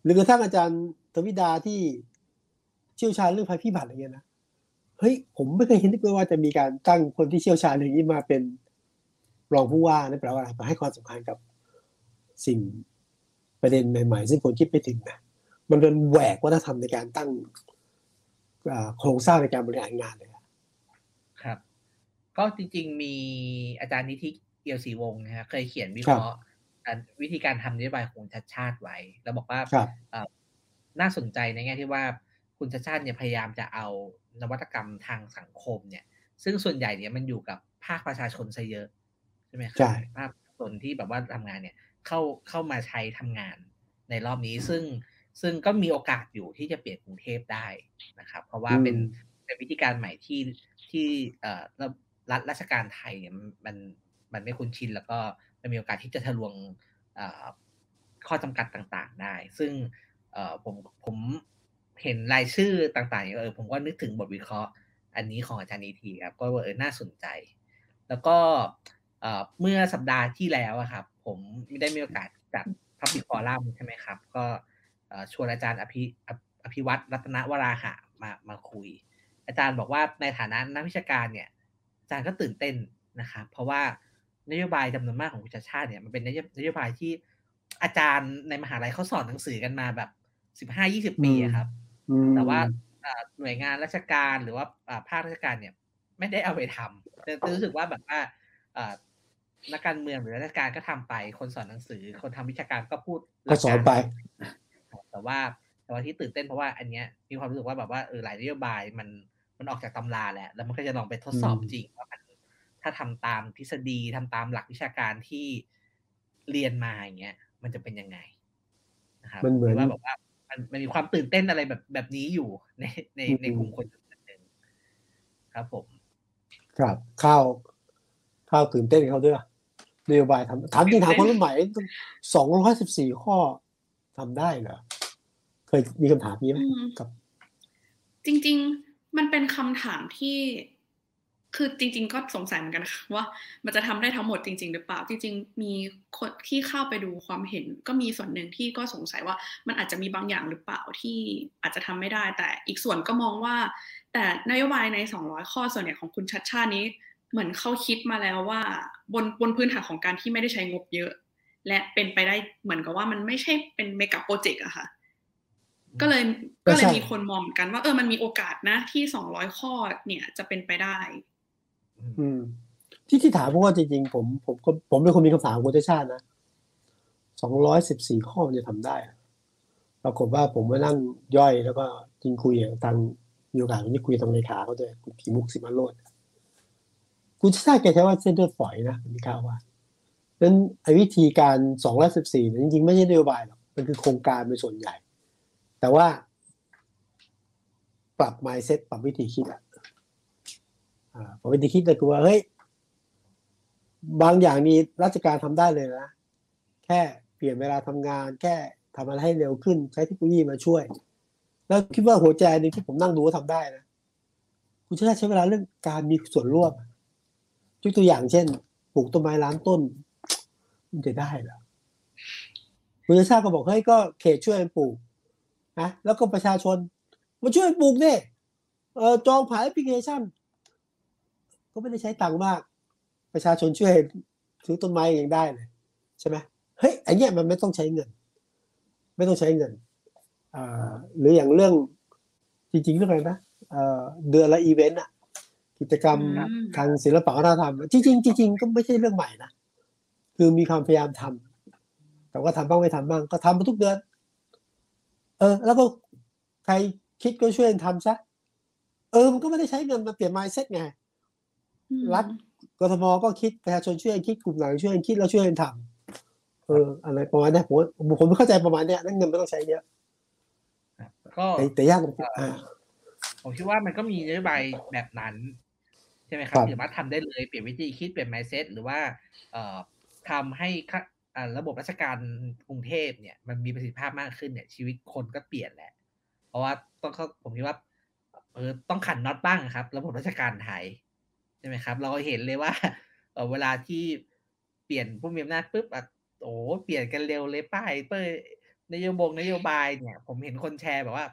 หรือกระทั่งอาจารย์ทวิดาที่เชี่ยวชาญเรื่องภัยพิบัติอะไรเงี้ยนะเฮ้ยผมไม่เคยเห็นเลยว่าจะมีการตั้งคนที่เชี่ยวชาญอย่างนี้มาเป็นรองผู้ว่านั่นแปลว่าอะไรให้ความสำคัญกับสิ่งประเด็นใหม่ ๆ ซึ่งคนคิดไม่ถึงนะมันเป็นแหวกวัฒนธรรมในการตั้ง โครงสร้างในการบริหารงานเลยครับ ก็จริง ๆ มีอาจารย์นิธิเอียวศรีวงศ์นะฮะเคยเขียนวิเคราะห์วิธีการทำนโยบายของชัดชาติไว้ แล้วบอกว่าน่าสนใจในแง่ที่ว่าคุณชัดชาติเนี่ยพยายามจะเอานวัตกรรมทางสังคมเนี่ย ซึ่งส่วนใหญ่เนี่ยมันอยู่กับภาคประชาชนซะเยอะใช่ไหมครับภาคส่วนที่แบบว่าทำงานเนี่ยเข้าเข้ามาใช้ทำงานในรอบนี้ ซึ่ง ซึ่งก็มีโอกาสอยู่ที่จะเปลี่ยนกรุงเทพได้นะครับ เพราะว่าเป็นเป็นวิธีการใหม่ที่ที่เอ่อรัฐราชการไทยเนี่ยมันมันไม่คุ้นชินแล้วก็มันมีโอกาสที่จะทะลวงข้อจำกัดต่างๆ ได้ ซึ่งเอ่อผมผมเห็นรายชื่อต่างๆเออผมก็นึกถึงบทวิเคราะห์ อันนี้ของอาจารย์นีทีครับก็เออน่าสนใจ แล้วก็เมื่อสัปดาห์ที่แล้วครับ ผมไม่ได้มีโอกาสจัดพับบิคอลัมใช่ไหมครับ ก็ ชวนอาจารย์อภิอภิวัตรรัตนวราหะมามาคุย อาจารย์บอกว่าในฐานะนักวิชาการเนี่ยอาจารย์ก็ตื่นเต้นนะครับเพราะว่านโยบายจำนวนมากของคุณชาชาติเนี่ยมันเป็นนโยบายที่อาจารย์ในมหาลัยเขาสอนหนังสือกันมาแบบสิบห้ายี่สิบปีครับแต่ว่าหน่วยงานราชการหรือว่าภาคราชการเนี่ย ไม่ได้เอาไปทำแต่รู้สึกว่าแบบว่านักการเมืองหรือราชการก็ทำไป คนสอนหนังสือ คนทำวิชาการก็พูดก็สอนไป แต่ว่าแต่ว่าที่ตื่นเต้นเพราะว่าอันเนี้ยมีความรู้สึกว่าแบบว่าเออหลายนโยบายมันมันออกจากตำราแหละแล้วมันก็จะลองไปทดสอบจริงว่ามันถ้าทำตามทฤษฎีทำตามหลักวิชาการที่เรียนมาอย่างเงี้ย มันจะเป็นยังไงนะครับมันเหมือนว่าแบบว่ามันมันมีความตื่นเต้นอะไรแบบแบบนี้อยู่ในในในกลุ่มคนจำนวนหนึ่งครับผม ครับข้าวข้าวตื่นเต้นเขาด้วยนโยบายทำถามจริงถามคนรุ่นใหม่สองร้อยสิบสี่ข้อทำได้เหรอ เคยมีคำถามนี้ไหมอืมกับ จริง ๆ มันเป็นคำถามที่ คือจริง ๆ ก็สงสัยเหมือนกันนะคะว่า มันจะทำได้ทั้งหมดจริง ๆ หรือเปล่า จริง ๆ มีคนที่เข้าไปดูความเห็น ก็มีส่วนหนึ่งที่ก็สงสัยว่า มันอาจจะมีบางอย่างหรือเปล่าที่อาจจะทำไม่ได้ แต่อีกส่วนก็มองว่า แต่นโยบายใน 200 ข้อส่วนใหญ่ของคุณชัดชาตินี้เหมือนเขาคิดมาแล้วว่า บนบนพื้นฐานของการที่ไม่ได้ใช้งบเยอะ และเป็นไปได้เหมือนกับว่ามันไม่ใช่เป็นเมกะโปรเจกต์อะค่ะ ก็เลยก็ก็ใช่เลยมีคนมองเหมือนกันว่า เออมันมีโอกาสนะ ที่สองร้อยข้อเนี่ยจะเป็นไปได้ อืม ที่ที่ถามเพราะว่าจริงๆผมผมก็ผมเป็นคนมีคำถามคุณชาติชาตินะสองร้อยสิบสี่ข้อมันจะทำได้อะปรากฏว่าผมมานั่งย่อยแล้วก็จริงคุยกับทางมีโอกาสวันนี้คุยกับทางเลขาเขาด้วยคุณผีมุกสิมาโรดคุณชาติชาติแกใช้ว่าเส้นเลือดฝอยนะมีข่าวว่าดังนั้นไอ้วิธีการสองร้อยสิบสี่ยจริงๆไม่ใช่นโยบายหรอกมันคือโครงการเป็นส่วนใหญ่ แต่ว่า ปรับ mindset ปรับวิธีคิดอะปรับวิธีคิดก็คือว่าเฮ้ยบางอย่างนี้ราชการทำได้เลยนะ แค่เปลี่ยนเวลาทำงาน แค่ทำอะไรให้เร็วขึ้น ใช้เทคโนโลยีมาช่วย แล้วคิดว่าหัวใจหนึ่งที่ผมนั่งดูว่าทำได้นะคุณชาติชาใช้เวลาเรื่องการมีส่วนร่วมยกตัวอย่างเช่นปลูกต้นไม้ล้านต้น มันจะได้เหรอคุณชาติชาก็บอกเฮ้ยก็เขตช่วยปลูก นะแล้วก็ประชาชน มาช่วยปลูกเนี่ยเออจองผ่านแอปพลิเคชัน ก็ไม่ได้ใช้ตังค์มาก ประชาชนช่วยซื้อต้นไม้เองได้เลยใช่ไหมเฮ้ยไอเนี้ยมันไม่ต้องใช้เงิน ไม่ต้องใช้เงินอ่าหรืออย่างเรื่องจริงๆเรื่องอะไรนะเอ่อเดือนละอีเวนต์อะกิจกรรมอืมทางศิลปะวัฒนธรรม จริงๆจริงๆก็ไม่ใช่เรื่องใหม่นะ คือมีความพยายามทำแต่ว่าทำบ้างไม่ทำบ้างก็ทำมาทุกเดือน เออ แล้วก็ใครคิดก็ช่วยกันทำซะ เออ มันก็ไม่ได้ใช้เงินมาเปลี่ยน mindset ไงอืมรัฐกทมก็คิดประชาชนช่วยกันคิดกลุ่มไหนช่วยกันคิดแล้วช่วยกันทำเออ อะไรประมาณเนี้ยผมว่าผมไม่เข้าใจประมาณเนี้ยนั่นเงินไม่ต้องใช้เยอะก็แต่แต่ยากตรงที่อ่าผมคิดว่ามันก็มีนโยบายแบบนั้นใช่ไหมครัครับบสามารถทำได้เลยเปลี่ยนวิธีคิดเปลี่ยน mindset หรือว่า เอ่อทำให้ค่าอ่า ระบบราชการกรุงเทพเนี่ยมันมีประสิทธิภาพมากขึ้นเนี่ยชีวิตคนก็เปลี่ยนแหละ เพราะว่าต้องเขาผมคิดว่าเออต้องขันน็อตบ้างครับ ระบบราชการไทยใช่ไหมครับ เราเห็นเลยว่าเออเวลาที่เปลี่ยนผู้มีอำนาจปุ๊บอะโอ้เปลี่ยนกันเร็วเลยป้ายเป้ยนโยบงนโยบายเนี่ย ผมเห็นคนแชร์แบบว่า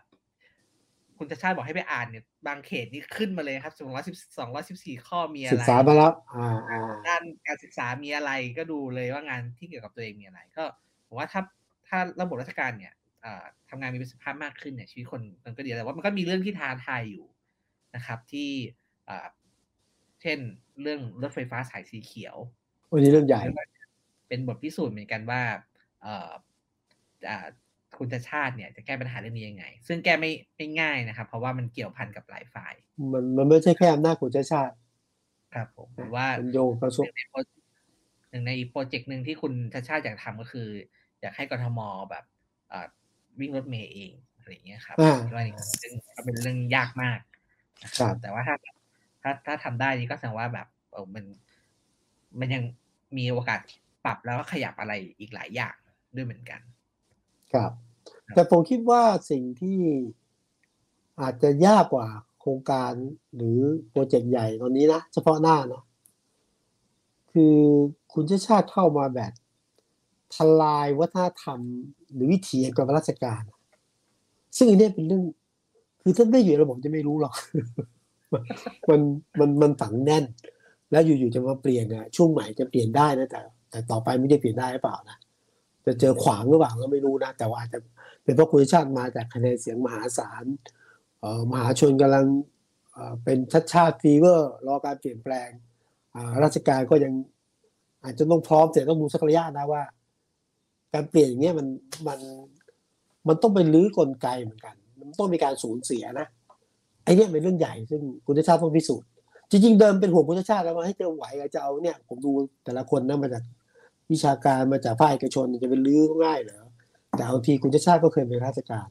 คุณชาชาติบอกให้ไปอ่านเนี่ยบางเขตนี่ขึ้นมาเลยครับสองร้อยสิบสองร้อยสิบสี่ข้อมีอะศึกไรษามาแล้วอ่าอ่าด้านการศึกษามีอะไรก็ดูเลยว่างานที่เกี่ยวกับตัวเองมีอะไร ก็ผมว่าถ้าถ้าระบบราชการเนี่ยเอ่อทำงานมีประสิทธิภาพมากขึ้นเนี่ยชีวิตคนมันก็ดีแต่ว่ามันก็มีเรื่องที่ท้าทายอยู่นะครับ ที่เอ่อเช่นเรื่องรถไฟฟ้าสายสีเขียววันนี้เรื่องใหญ่ เป็นบทพิสูจน์เหมือนกันว่าเอ่ออ่า คุณชาติชาติเนี่ยจะแก้ปัญหาเรื่องนี้ยังไง ซึ่งแก้ไม่ไม่ง่ายนะครับ เพราะว่ามันเกี่ยวพันกับหลายฝ่าย มันมันไม่ใช่แค่อำนาจของชาติชาติครับผมหรือว่ามันโยงกระทรวงหนึ่งในโปรหนึ่งในโปรเจกต์หนึ่งที่คุณชาติชาติอยากทำก็คือ อยากให้กทมแบบอ่าวิ่งรถเมย์เองอะไรอย่างเงี้ยครับอ่าคิดว่านี่ซึ่งก็เป็นเรื่องยากมากนะคครัรับบแต่ว่าถ้าถ้าถ้าทำได้นี่ก็แสดงว่าแบบเออมัน มันยังมีโอกาสปรับแล้วก็ขยับอะไรอีกหลายอย่างด้วยเหมือนกัน ครับ แต่ผมคิดว่าสิ่งที่อาจจะยากกว่าโครงการหรือโปรเจกต์ใหญ่ตอนนี้นะ เฉพาะหน้านะคือคุณชาชาติเข้ามาแบบทลายวัฒนธรรม หรือวิถีแห่งการราชการ ซึ่งอันนี้เป็นเรื่อง คือถ้าไม่อยู่ระบบจะไม่รู้หรอก มันมันมันฝังแน่น แล้วอยู่ๆจะมาเปลี่ยนอะช่วงใหม่จะเปลี่ยนได้นะแต่ แต่ต่อไปไม่ได้เปลี่ยนได้หรือเปล่านะจะเจอขวางหรือเปล่าก็ไม่รู้นะแต่ว่าอาจจะ เป็นเพราะคุณชาติมาจากคะแนนเสียงมหาศาลมหาชนกำลังเป็นชัดชาติฟีเวอร์รอการเปลี่ยนแปลงราชการก็ยังอาจจะต้องพร้อมแต่ต้องดูสักระยะนะว่า การเปลี่ยนอย่างเงี้ยมันมันมันต้องเป็นรื้อกลไกเหมือนกัน มันต้องมีการสูญเสียนะไอ้เนี่ยเป็นเรื่องใหญ่ซึ่งคุณชาติต้องพิสูจน์จริงๆเดิมเป็นห่วงคุณชาติแล้วว่าให้เจอไหวจะเอาเนี่ย ผมดูแต่ละคนนะมาจากวิชาการมาจากภาคเอกชนจะเป็นรื้อก็ง่ายเหรอ แต่เอาทีคุณชาชาติก็เคยเป็นราชการ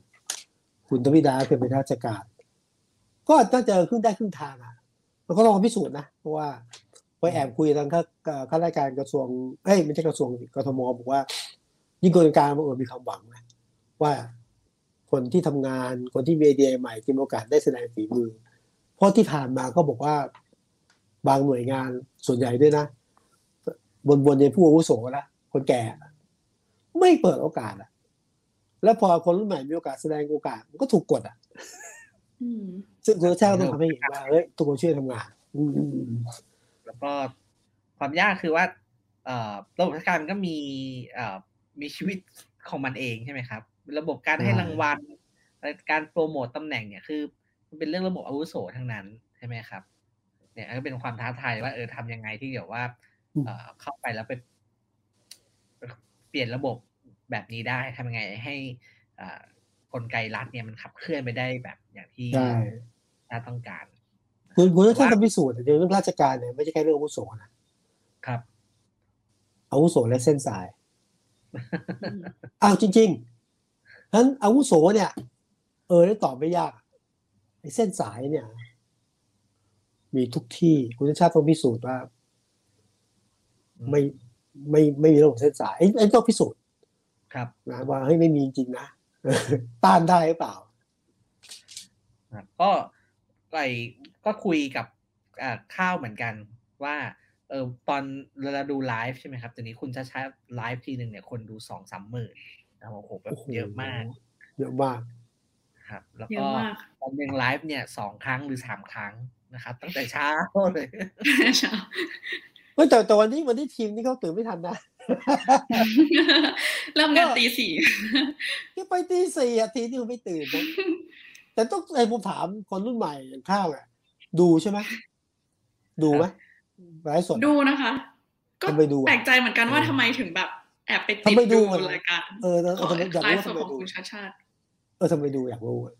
คุณทวิดาเคยเป็นราชการ ก็น่าจะครึ่งได้ครึ่งทางอะมันก็ลองพิสูจน์นะเพราะว่าไปแอบคุยทางข้าข้าราชการกระทรวงเอ้ยไม่ใช่กระทรวงกทมบอกว่า ยิ่งกรการมันเออมีความหวังนะว่าคนที่ทำงานคนที่มีไอเดียใหม่ที่มีโอกาสได้แสดงฝีมือ เพราะที่ผ่านมาก็บอกว่าบางหน่วยงานส่วนใหญ่ด้วยนะ บนบนในผู้อาวุโสนะคนแก่ ไม่เปิดโอกาสอะ แล้วพอคนรุ่นใหม่มีโอกาสแสดงโอกาสมันก็ถูกกดอะอืมซึ่งคุณชาติต้องทำให้เห็นว่าเฮ้ยทุกคนช่วยทำงานอืมอืมอืมแล้วก็ความยากคือว่าเอ่อระบบราชการมันก็มีเอ่อมีชีวิตของมันเองใช่ไหมครับ ระบบการให้รางวัลการโปรโมตตำแหน่งเนี่ยคือ มันเป็นเรื่องระบบอาวุโสทั้งนั้นใช่ไหมครับ เนี่ยก็เป็นความท้าทายว่าเออทำยังไงที่เดี๋ยวว่าเอ่อเข้าไปแล้วไปเปลี่ยนระบบ แบบนี้ได้ทำยังไงให้อ่ากลไกรัฐเนี่ยมันขับเคลื่อนไปได้แบบอย่างที่ใช่น่าต้องการคุณคุณชาติต้องพิสูจน์แต่เรื่องราชการเนี่ยไม่ใช่แค่เรื่องอาวุโสนะครับอาวุโสและเส้นสายอืมอ้าวจริงๆฉะนั้นอาวุโสเนี่ย เออได้ตอบไม่ยากไอ้เส้นสายเนี่ย มีทุกที่คุณชาติต้องพิสูจน์ว่า ไม่ไม่ไม่มีระบบเส้นสายไอ้ไอ้ต้องพิสูจน์ ครับนะว่าเฮ้ยไม่มีจริงนะต้านได้หรือเปล่าครับก็ไอก็คุยกับอ่าข้าวเหมือนกันว่า เออตอนเราดูไลฟ์ใช่ไหมครับตอนนี้คุณชาชาไลฟ์ทีหนึ่งเนี่ยคนดูสองสามหมื่นนะครับโอ้โหแบบโอ้โหเยอะมาก เยอะมากครับแล้วเยก็อะมากวันหนึ่งไลฟ์เนี่ยสองครั้งหรือสามครั้งนะครับ ตั้งแต่เช้าเลยใช่เฮ้ยแต่แต่วันนี้วันนี้ทีมนี่เขาตื่นไม่ทันนะ เริ่มงานตีสี่ที่ไปตีสี่อะทีนี่มันไม่ตื่นนะแต่ต้องไอ้ผมถามคนรุ่นใหม่อย่างข้าวอะดูใช่ไหมดูไหมไลฟ์สดดูนะคะ ก็ทำไมดูอะแปลกใจเหมือนกันว่าเออทำไมถึงแบบ แอบไปติดทำไมดูดูอะรายการเออเออของทำไมอยากไลรู้ฟ์ว่าสทำดไมของดูคุณชาติชาติเออทำไมดูอยากรู้อะ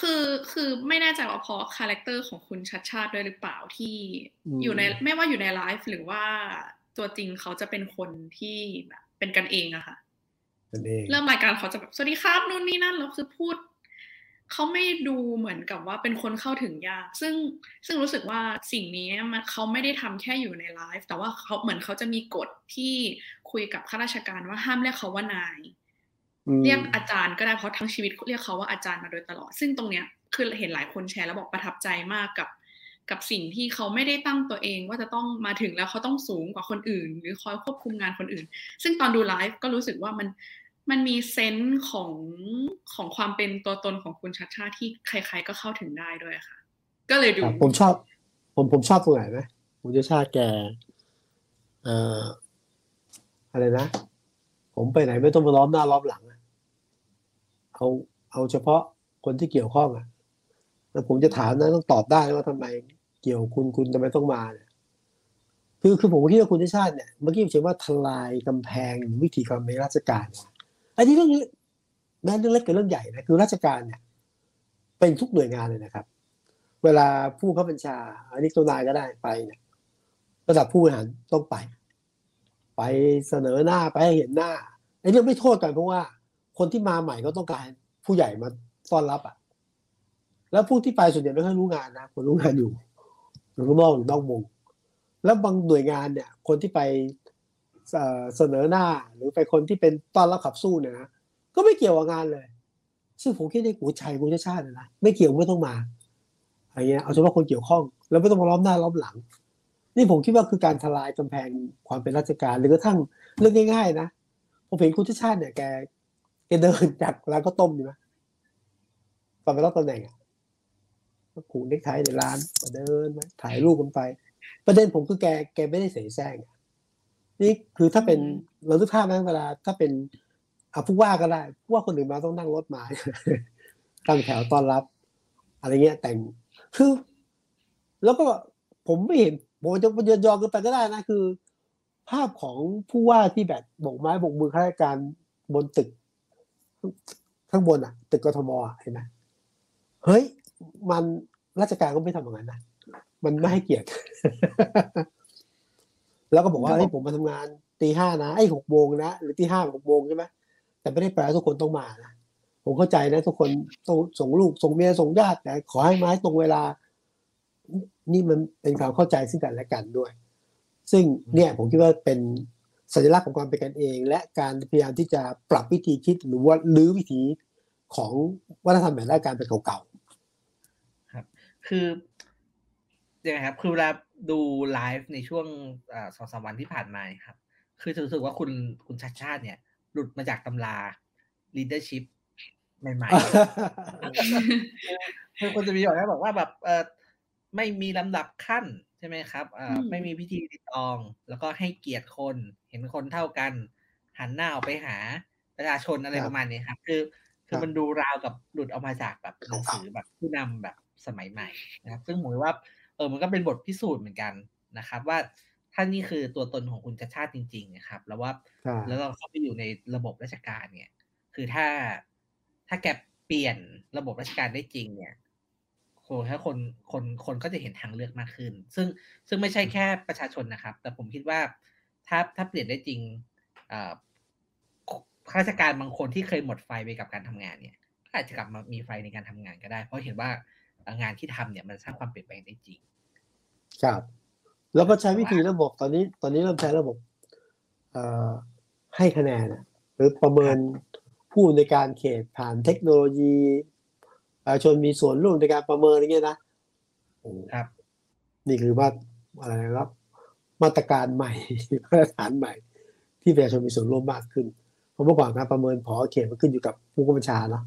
คือคือไม่แน่ใจว่าเพราะคาแรคเตอร์ของคุณชัดชาติด้วยหรือเปล่าที่อืมอยู่ในไม่ว่าอยู่ในไลฟ์หรือว่า ตัวจริงเขาจะเป็นคนที่แบบเป็นกันเองอะค่ะนั่นเองเริ่มรายการเขาจะแบบสวัสดีครับนู่นนี่นั่นแล้วคือพูดเขาไม่ดูเหมือนกับว่าเป็นคนเข้าถึงยาก ซึ่งซึ่งรู้สึกว่าสิ่งนี้มันเขาไม่ได้ทำแค่อยู่ในไลฟ์แต่ว่าเขาเหมือนเขาจะมีกฎที่คุยกับข้าราชการว่าห้ามเรียกเขาว่านายอืมเรียกอาจารย์ก็ได้เพราะทั้งชีวิตเรียกเขาว่าอาจารย์มาโดยตลอด ซึ่งตรงเนี้ยคือเห็นหลายคนแชร์แล้วบอกประทับใจมากกับ กับสิ่งที่เขาไม่ได้ตั้งตัวเอง ว่าจะต้องมาถึงแล้วเขาต้องสูงกว่าคนอื่น หรือคอยควบคุมงานคนอื่น ซึ่งตอนดูไลฟ์ก็รู้สึกว่ามันมันมีเซนส์ของของความเป็นตัวตนของคุณชัดชาติที่ใคร ๆ ก็เข้าถึงได้ด้วยค่ะ ก็เลยดูครับผมชอบ ผมผมชอบตรงไหนไหมผมจะชาติแกเอ่ออะไรนะ ผมไปไหนไม่ต้องมาล้อมหน้าล้อมหลังอะเอาเอาเฉพาะคนที่เกี่ยวข้องอะแล้วผมจะถามนะต้องตอบได้ว่าทำไม เกี่ยวคุณคุณทำไมต้องมาเนี่ยคือคือผมคิดว่าคุณชาติชาติเนี่ยเมื่อกี้ผมเขียนว่าทลายกำแพงหรือวิธีการในราชการเนี่ยอันนี้เรื่องนี้แม้เรื่องเล็กกับเรื่องใหญ่นะคือราชการเนี่ย เป็นทุกหน่วยงานเลยนะครับ เวลาผู้ข้าบัญชา อันนี้ตัวนายก็ได้ไปเนี่ยระดับผู้บริหารต้องไป ไปเสนอหน้าไปหเห็นหน้าไอ้เรื่องไม่โทษกันเพราะว่า คนที่มาใหม่ก็ต้องการผู้ใหญ่มาต้อนรับอะ แล้วผู้ที่ไปส่วนใหญ่ไม่ค่อยรู้งานนะคนรู้งานอยู่ หรือข้างนอกหรือนอกวง แล้วบางหน่วยงานเนี่ย คนที่ไปเสนอหน้าหรือไปคนที่เป็นต้อนรับขับสู้เนี่ยนะก็ไม่เกี่ยวกับงานเลย ซึ่งผมคิดในกูชัยกูชาชาตินะไม่เกี่ยวไม่ต้องมาอะไรเงี้ยเอาเฉพาะคนเกี่ยวข้อง แล้วไม่ต้องมาล้อมหน้าล้อมหลัง นี่ผมคิดว่าคือการทลายกำแพงความเป็นราชการหรือกระทั่งเรื่องง่าย ๆ นะผมเห็นคุณชาติชาติเนี่ยแกแกเดินจากร้านข้าวต้มดีไหมตอนไปรับตำแหน่งอะ ก็ผูกเน็กไทในร้านก็เดินไปถ่ายรูปกันไป ประเด็นผมคือแกแกไม่ได้เสแสร้งอะนี่คือถ้าเป็นอืมเราทุกภาพนะเวลา ถ้าเป็นอาผู้ว่าก็ได้ผู้ว่าคนอื่นมาต้องนั่งรถมาตั้งแถวต้อนรับ อะไรเงี้ยแต่งคือแล้วก็ผมไม่เห็นผมจะเยินยอกันไปก็ได้นะคือ ภาพของผู้ว่าที่แบบโบกไม้โบกมือข้าราชการบนตึก ข้างบนอะ ตึกกทมอะเห็นไหมเฮ้ย มันราชการก็ไม่ทำอย่างนั้นนะมันไม่ให้เกียรติ แล้วก็บอกว่าเฮ้ยผมมาทำงานตีห้านะไอ้หกโมงนะหรือตีห้าหกโมงใช่ไหมแต่ไม่ได้แปลว่าทุกคนต้องมานะผผมเข้าใจนะทุกคนต้องส่งลูกส่งเมียส่งญาติแต่ขอให้ไม้ตรงเวลา นี่มันเป็นความเข้าใจซึ่งกันและกันด้วย ซึ่งเนี่ยผมคิดว่าเป็นสัญลักษณ์ของความเป็นกันเอง และการพยายามที่จะปรับวิธีคิดหรือว่าลื้อวิธีของวัฒนธรรมแบบราชการเป็นเก่า ครับคือยังไงครับ คือเวลาดูไลฟ์ในช่วงสองสามวันที่ผ่านมาครับ คือรู้สึกว่าคุณคุณชาติชาติเนี่ย หลุดมาจากตำรา leadership ใหม่ๆคือคนจะมีบอกนะบอกว่าแบบเออไม่มีลำดับขั้นใช่ไหมครับเออไม่มีพิธีติตอง แล้วก็ให้เกียรติคน เห็นคนเท่ากัน หันหน้าออกไปหาประชาชนอะไรประมาณนี้ครับ คือ คือมันดูราวกับหลุดออกมาจากแบบหนังสือแบบผู้นำแบบ สมัยใหม่นะครับ ซึ่งผมว่าเออมันก็เป็นบทพิสูจน์เหมือนกันนะครับ ว่าท่านนี่คือตัวตนของคุณชาชาติจริง ๆ นะครับ แล้วว่าแล้วเราเข้าไปอยู่ในระบบราชการเนี่ย คือถ้าถ้าแกเปลี่ยนระบบราชการได้จริง เนี่ยโหถ้าคนคนคนก็จะเห็นทางเลือกมากขึ้น ซึ่งซึ่งไม่ใช่แค่ประชาชนนะครับ แต่ผมคิดว่าถ้าถ้าเปลี่ยนได้จริงข้าราชการบางคนที่เคยหมดไฟไปกับการทำงานเนี่ยก็อาจจะกลับมามีไฟในการทำงานก็ได้ เพราะเห็นว่า งานที่ทำเนี่ยมันสร้างความเปลี่ยนแปลงได้จริง ครับ แล้วก็ใช้วิธีระบบตอนนี้ ตอนนี้เริ่มใช้ระบบให้คะแนนหรือประเมินผู้ในการเขตผ่านเทคโนโลยีประชาชนมีส่วนร่วมในการประเมินอย่างเงี้ยนะครับ นี่คือว่าอะไรครับมาตรการใหม่มาตรฐานใหม่ ที่ประชาชนมีส่วนร่วมมากขึ้น เพราะเมื่อก่อนการประเมินพอเขตมันขึ้นอยู่กับผู้กำกับชาเนาะ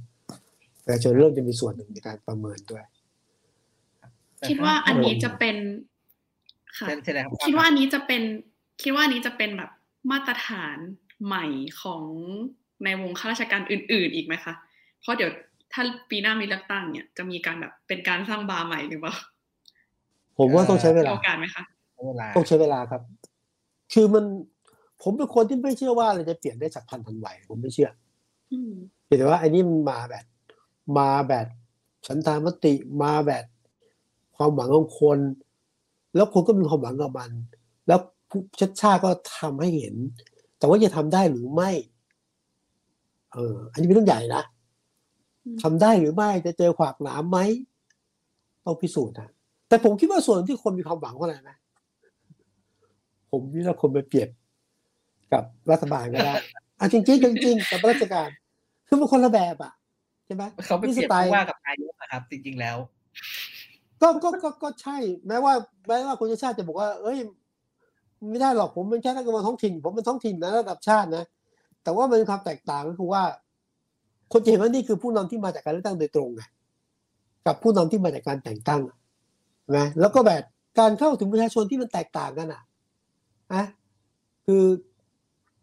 ประชาชนเริ่มจะมีส่วนหนึ่งในการประเมินด้วย คิดว่าอันนี้จะเป็นค่ะคิดว่าอันนี้จะเป็นคิดว่าอันนี้จะเป็นแบบมาตรฐานใหม่ของในวงข้าราชการอื่น ๆ อีกไหมคะเพราะเดี๋ยวถ้าปีหน้ามีเลือกตั้งเนี่ยจะมีการแบบเป็นการสร้างบาร์ใหม่หรือเปล่าผมว่าต้องใช้เวลาโอกาสไหมคะต้องใช้เวลาครับ คือมันผมเป็นคนที่ไม่เชื่อว่าเราจะเปลี่ยนได้จากพันทันไหวผมไม่เชื่อแต่ว่าอันนี้มันมาแบบ มาแบบฉันทามติมาแบบ ความหวังของคน แล้วคนก็มีความหวังกับมัน แล้วชัดชาติก็ทำให้เห็น แต่ว่าจะทำได้หรือไม่ เออ อันนี้เป็นเรื่องใหญ่นะทำได้หรือไม่จะเจอขวากหนามไหมต้องพิสูจน์นะแต่ผมคิดว่าส่วนที่คนมีความหวังว่าอะไรนะผมวิว่าคนไปเปรียบกับรัฐบาลก็ได้อะจริงจริงจริงกับราชการคือมันคนละแบบอะใช่ไหมเขาไปเปรียบว่ากับนายกนะครับ จริง ๆ แล้ว ก็ก็ก็ก็ใช่ แม้ว่าแม้ว่าคุณชาติจะบอกว่า เอ้ย ไม่ได้หรอกผมเป็นแค่นักการเมืองท้องถิ่น ผมเป็นท้องถิ่นนะระดับชาตินะ แต่ว่ามันมีความแตกต่างก็คือว่า คนจะเห็นว่านี่คือผู้นำที่มาจากการเลือกตั้งโดยตรงไงกับผู้นำที่มาจากการแต่งตั้งนะแล้วก็แบบการเข้าถึงประชาชนที่มันแตกต่างกันอะนะคือ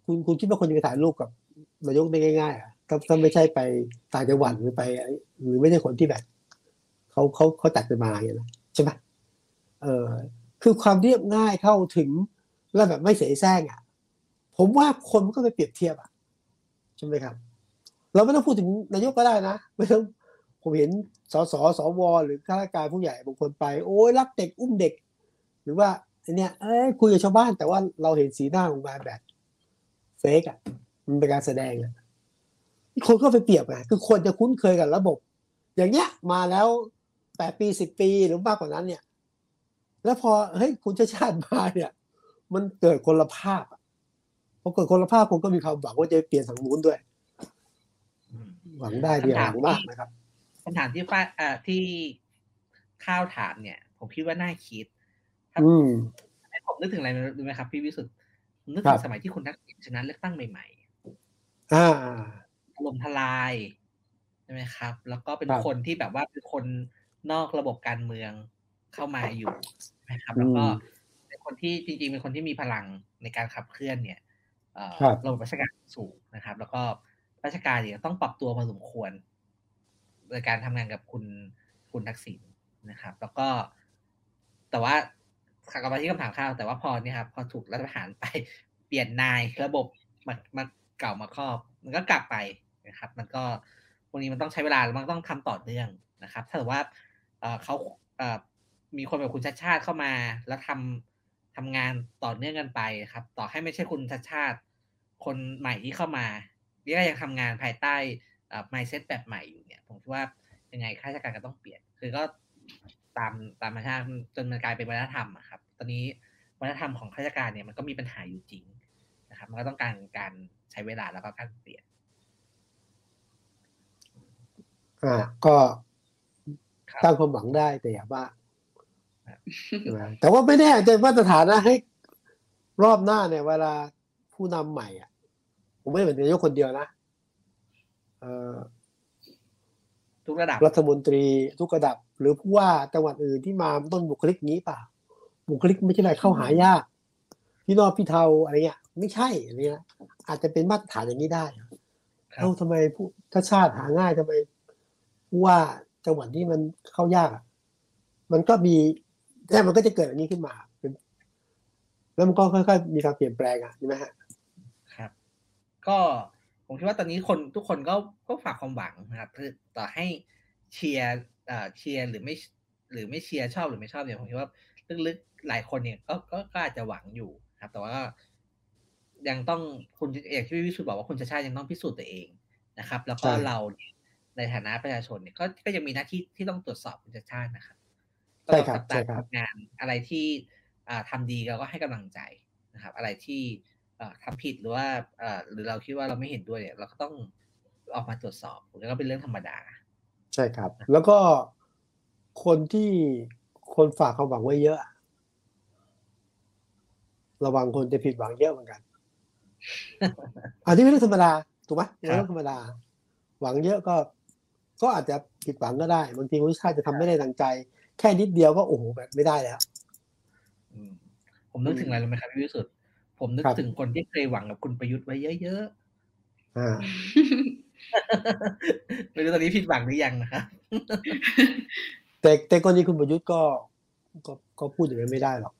คุณคุณคิดว่าคนจะไปถ่ายรูปกับนายกได้ง่ายๆอะถ้าไม่ใช่ไปต่างจังหวัดหรือไป หรือไม่ใช่คนที่แบบ เขาเขาเขาตัดไปมาอย่างนี้ใช่ไหมเออคือความเรียบง่ายเข้าถึงแล้วแบบไม่เสแสร้งอะ ผมว่าคนมันก็ไปเปรียบเทียบอะใช่ไหมครับ เราไม่ต้องพูดถึงนายกก็ได้นะไม่ต้องผมเห็นสสสวหรือข้าราชการผู้ใหญ่บางคนไป โอ้ยรักเด็กอุ้มเด็ก หรือว่าอันเนี้ยเอ้ยคุยกับชาวบ้าน แต่ว่าเราเห็นสีหน้าของมาแบบเฟกอะมันเป็นการแสดงอะคนก็ไปเปรียบไงคือคนจะคุ้นเคยกับระบบ อย่างเงี้ยมาแล้ว แปดปีสิบปีหรือมากกว่านั้นเนี่ย แล้วพอเฮ้ยคุณชาชาติมาเนี่ย มันเกิดคนละภาพพอเกิดคนละภาพคนก็มีความหวังว่าจะเปลี่ยนสังมูลด้วย หวังได้ดีหวังมากนะครับคำถามที่ฟ้าอ่าที่ข้าวถามเนี่ย ผมคิดว่าน่าคิดอืมให้ผมนึกถึงอะไรรู้ไหมครับพี่วิสุทธ์นึกถึงสมัยที่คุณทักษิณชนะเลือกตั้งใหม่ๆอ่าลมทลายใช่ไหมครับ แล้วก็เป็นคนที่แบบว่าเป็นคน นอกระบบการเมืองเข้ามาอยู่นะครับ แล้วก็เป็นคนที่จริงๆเป็นคนที่มีพลังในการขับเคลื่อนเนี่ยระบบราชการสูงนะครับ แล้วก็ราชการเนี่ยต้องปรับตัวพอสมควรในการทำงานกับคุณคุณทักษิณนะครับ แล้วก็ แต่ว่าขากลับมาที่คำถามข้าวแต่ว่าพอเนี่ยครับพอถูกรัฐประหารไปเปลี่ยนนายระบบมามาเก่ามาครอบ มันก็กลับไปนะครับ มันก็พวกนี้มันต้องใช้เวลาแล้วมันต้องทำต่อเนื่องนะครับ ถ้าว่า เขามีคนแบบคุณชาชาติเข้ามา แล้วทำทำงานต่อเนื่องกันไปครับ ต่อให้ไม่ใช่คุณชาชาติ คนใหม่ที่เข้ามานี่ก็ยังทำงานภายใต้อ่า mindset แบบใหม่อยู่เนี่ย ผมคิดว่ายังไงข้าราชการก็ต้องเปลี่ยน คือก็ตามตามธรรมชาติจนมันกลายเป็นวัฒนธรรมครับ ตอนนี้วัฒนธรรมของข้าราชการเนี่ยมันก็มีปัญหาอยู่จริงนะครับ มันก็ต้องการการใช้เวลาแล้วก็การเปลี่ยนอ่าก็ ตั้งความหวังได้แต่อย่าบ้าใช่ไหมแต่ว่าไม่แน่ใจมาตรฐานนะให้รอบหน้าเนี่ย เวลาผู้นำใหม่อะ ผมไม่ได้เป็นนายกคนเดียวนะเอ่อทุกระดับรัฐมนตรีทุกระดับ หรือผู้ว่าจังหวัดอื่นที่มาต้นบุคลิกนี้เปล่าบุคลิกไม่ใช่อะไรเข้าหายากพี่นอกพี่เทาอะไรเงี้ยไม่ใช่อะไรเงี้ยอาจจะเป็นมาตรฐานอย่างนี้ได้ครับเอ้าทำไมผู้ถ้าชาติหาง่ายทำไมผู้ว่า จังหวัดที่มันเข้ายากอะมันก็มีแน่มันก็จะเกิดอย่างนี้ขึ้นมาเป็นแล้วมันก็ค่อยๆมีการเปลี่ยนแปลงอะใช่ไหมฮะครับ ก็ผมคิดว่าตอนนี้คนทุกคนก็ก็ฝากความหวังนะครับคือต่อให้เชียร์เอ่อเชียร์หรือไม่หรือไม่เชียร์ชอบหรือไม่ชอบเนี่ยผมคิดว่าลึกๆหลายคนเนี่ยก็ก็ก็อาจจะหวังอยู่ครับ แต่ว่าก็ยังต้องคุณอย่างที่พี่วิสุทธ์บอกว่าคุณชาชาติยังต้องพิสูจน์ตัวเองนะครับ แล้วก็ใช่เราเนี่ย ในฐานะประชาชนเนี่ยก็ก็ยังมีหน้าที่ที่ต้องตรวจสอบคุณชาชาตินะครับใช่ครับตลอดสัปดาใช่ห์ครับทำงานอะไรที่อ่าทำดีเราก็ให้กำลังใจนะครับ อะไรที่เอ่อทำผิดหรือว่าเอ่อหรือเราคิดว่าเราไม่เห็นด้วยเนี่ยเราก็ต้องออกมาตรวจสอบแล้วก็เป็นเรื่องธรรมดา ใช่ครับ แล้วก็คนที่คนฝากความหวังไว้เยอะอะระวังคนจะผิดหวังเยอะเหมือนกันอันนี้ไม่ใช่ธรรมดาถูกไหมไม่ใช่ธรรมดา หวังเยอะก็ ก็อาจจะผิดหวังก็ได้บางทีคุณชาติจะทำไม่ได้ดังใจ แค่นิดเดียวก็โอ้โหแบบไม่ได้แล้วอืมผมนึกถึงอะไรรู้ไหมครับพี่วิสุทธ์ผมนึกครับถึงคนที่เคยหวังกับคุณประยุทธ์ไว้เยอะอ่าๆไม่รู้ตอนนี้ผิดหวังหรือยังนะครับแต่แต่กรณีคุณประยุทธ์ก็ก็ก็พูดอย่างนั้นไม่ได้หรอก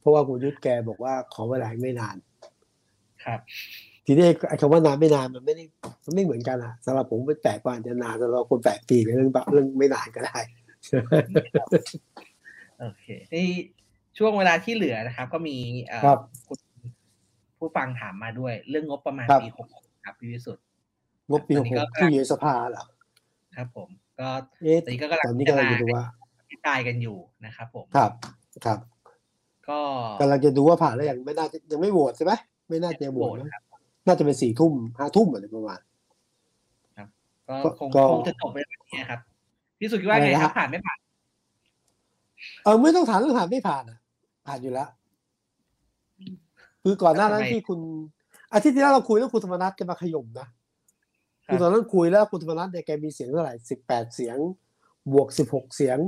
เพราะว่าคุณประยุทธ์แกบอกว่าขอเวลาอีกไม่นาน ครับ ทีนี้ไอ้คำว่านานไม่นานมันไม่ได้มันไม่เหมือนกันอะสำหรับผมเป็นแปลกกว่าจะนานสำหรับคนแปลกปีเรื่องแบบเรื่องไม่นานก็ได้โอเคที่ช่วงเวลาที่เหลือนะครับ ก็มีเอ่อครับคุณผู้ฟังถามมาด้วย เรื่องงบประมาณครับปีหกครับพี่วิสุทธ์งบปีตหอนกนี้หก็กที่อยู่ในสภาเหรอครับ ผม ก็เอ๊ะตอนนี้ก็กำลังตอนนี้กำลังจะดูว่าพิจารณากันอยู่นะครับ ผมครับครับ ก็กำลังจะดูว่าผ่านแล้วยังไม่น่าจะยังไม่โหวตใช่ไหมไม่น่าจะโหวตโหวตนะครับ น่าจะเป็นสี่ทุ่มห้าทุ่มอะไรประมาณก็ก็คงก็คงจะจบไปแบบนี้ครับพี่สุทธิ์คิดว่าไงอะไรนะครับผ่านไม่ผ่าน เออไม่ต้องถามเรื่องผ่านไม่ผ่านอะ ผ่านอยู่แล้วคือก่อนหน้านั้นทำไมที่คุณอาทิตย์ที่แล้วเราคุยแล้วคุณธรรมนัฐแกมาขย่มนะครับคือตอนนั้นคุยแล้วคุณธรรมนัฐเนี่ยแกมีเสียงเท่าไหร่สิบแปดเสียง บวกสิบหกเสียง